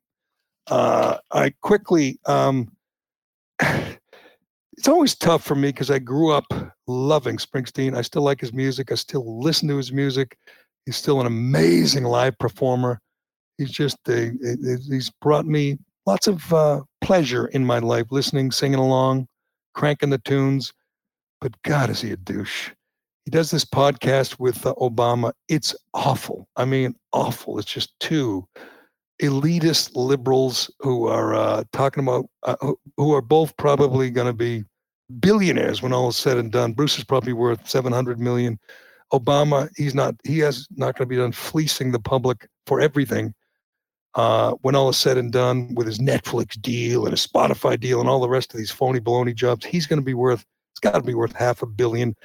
Uh, I quickly, um, it's always tough for me because I grew up loving Springsteen. I still like his music. I still listen to his music. He's still an amazing live performer. He's just a, he's brought me lots of uh, pleasure in my life, listening, singing along, cranking the tunes. But God, is he a douche? He does this podcast with uh, Obama. It's awful. I mean, awful. It's just two elitist liberals who are uh, talking about uh, who are both probably going to be billionaires when all is said and done. Bruce is probably worth 700 million. Obama, he's not. He has not going to be done fleecing the public for everything. Uh, when all is said and done, with his Netflix deal and his Spotify deal and all the rest of these phony baloney jobs, he's going to be worth. It's got to be worth half a billion.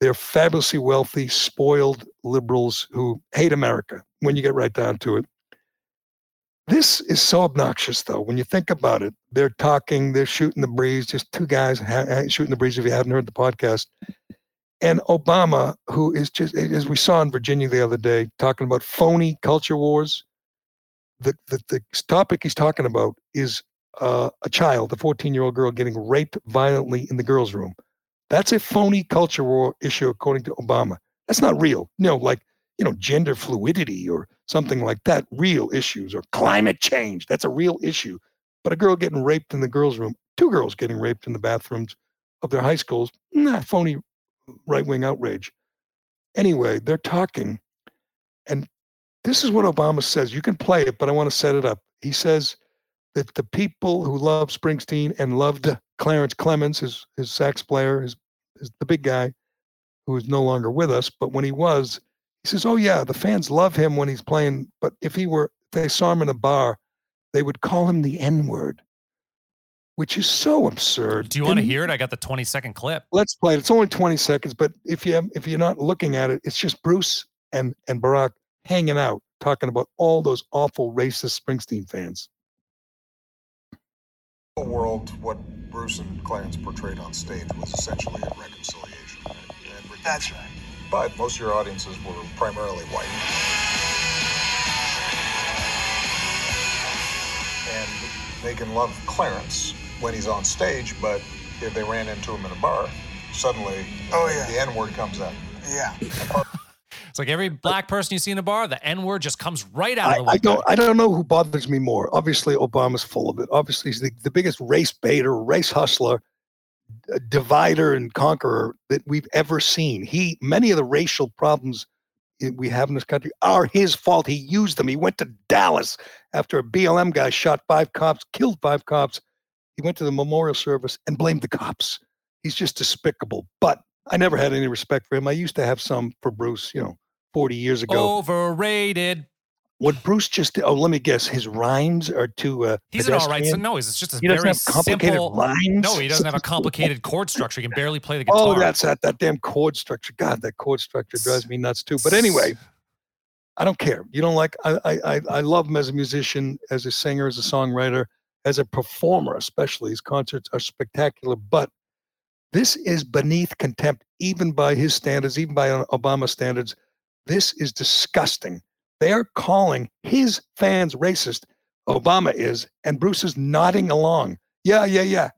They're fabulously wealthy, spoiled liberals who hate America. When you get right down to it, this is so obnoxious, though, when you think about it. They're talking, they're shooting the breeze, just two guys ha- shooting the breeze. If you haven't heard the podcast, and Obama, who is just, as we saw in Virginia the other day, talking about phony culture wars. The, the, the topic he's talking about is uh, a child, a 14 year old girl, getting raped violently in the girls' room. That's a phony culture war issue, according to Obama. That's not real. You know, like, you know, gender fluidity or something like that, real issues, or climate change. That's a real issue. But a girl getting raped in the girls' room, two girls getting raped in the bathrooms of their high schools, nah, phony right wing outrage. Anyway, they're talking, and this is what Obama says. You can play it, but I want to set it up. He says that the people who love Springsteen and loved Clarence Clemons, his, his sax player, his, his the big guy, who is no longer with us, but when he was, he says, "Oh yeah, the fans love him when he's playing, but if he were, if they saw him in a bar, they would call him the N word." Which is so absurd. Do you want to hear it? I got the 20 second clip. Let's play it. It's only 20 seconds, but if you have, if you're not looking at it, it's just Bruce and and Barack hanging out talking about all those awful racist Springsteen fans. The world, what Bruce and Clarence portrayed on stage was essentially a reconciliation. That's right but most of your audiences were primarily white. And they can love Clarence when he's on stage, but if they ran into him in a bar, suddenly oh, yeah. the N word comes out. Yeah. It's like every black person you see in a bar, the N word just comes right out I, of the I don't, I don't know who bothers me more. Obviously, Obama's full of it. Obviously, he's the, the biggest race baiter, race hustler divider and conqueror that we've ever seen. He many of the racial problems we have in this country are his fault. He used them. He went to Dallas after a BLM guy shot five cops, killed five cops. He went to the memorial service and blamed the cops. He's just despicable. But I never had any respect for him. I used to have some for Bruce, you know, 40 years ago. Overrated. What Bruce just did, oh, let me guess, his rhymes are too. Uh, he's an all right. So no, it's just a he very have complicated simple. Rhymes. No, he doesn't have a complicated chord structure. He can barely play the guitar. Oh, that's that that damn chord structure. God, that chord structure drives me nuts too. But anyway, I don't care. You don't like. I I I love him as a musician, as a singer, as a songwriter, as a performer, especially. His concerts are spectacular. But this is beneath contempt, even by his standards, even by Obama standards. This is disgusting. They're calling his fans racist. Obama is, and Bruce is nodding along. Yeah, yeah, yeah.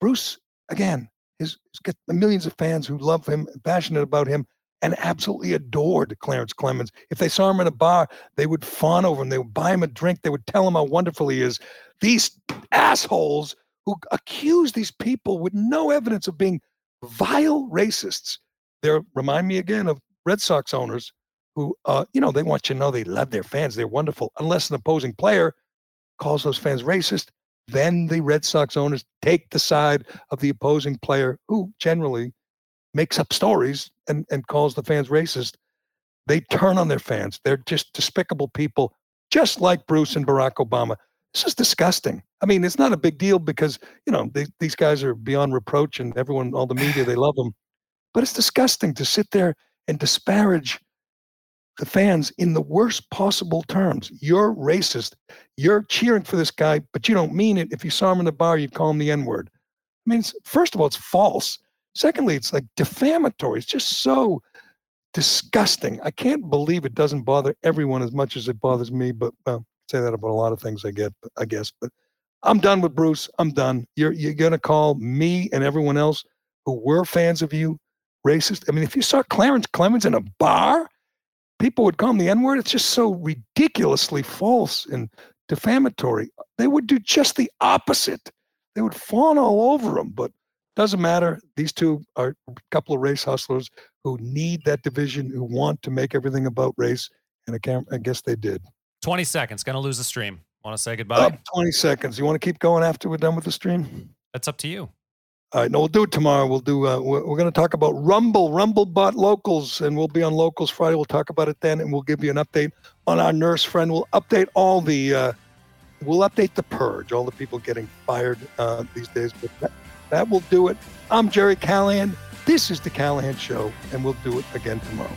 Bruce, again, he's got millions of fans who love him, passionate about him, and absolutely adored Clarence Clemons. If they saw him in a bar, they would fawn over him. They would buy him a drink. They would tell him how wonderful he is. These assholes who accuse these people with no evidence of being vile racists. They remind me again of Red Sox owners who, uh, you know, they want you to know they love their fans. They're wonderful. Unless an opposing player calls those fans racist, then the Red Sox owners take the side of the opposing player who generally makes up stories and, and calls the fans racist. They turn on their fans. They're just despicable people, just like Bruce and Barack Obama. This is disgusting. I mean, it's not a big deal because, you know, they, these guys are beyond reproach and everyone, all the media, they love them. But it's disgusting to sit there and disparage the fans in the worst possible terms. You're racist. You're cheering for this guy, but you don't mean it. If you saw him in the bar, you'd call him the N word. I mean, first of all, it's false. Secondly, it's like defamatory. It's just so disgusting. I can't believe it doesn't bother everyone as much as it bothers me. But well, say that about a lot of things I get, I guess. But I'm done with Bruce. I'm done. You're you're gonna call me and everyone else who were fans of you racist. I mean, if you saw Clarence Clemons in a bar, people would call him the N word. It's just so ridiculously false and defamatory. They would do just the opposite. They would fawn all over him, but doesn't matter. These two are a couple of race hustlers who need that division, who want to make everything about race, and I, can't, I guess they did. 20 seconds. Going to lose the stream. Want to say goodbye? Up 20 seconds. You want to keep going after we're done with the stream? That's up to you. All right, no, we'll do it tomorrow. We'll do. Uh, we're, we're going to talk about Rumble, Rumble bot locals, and we'll be on locals Friday. We'll talk about it then, and we'll give you an update on our nurse friend. We'll update all the. Uh, we'll update the purge, all the people getting fired uh, these days. But that, that will do it. I'm Gerry Callahan. This is the Callahan Show, and we'll do it again tomorrow.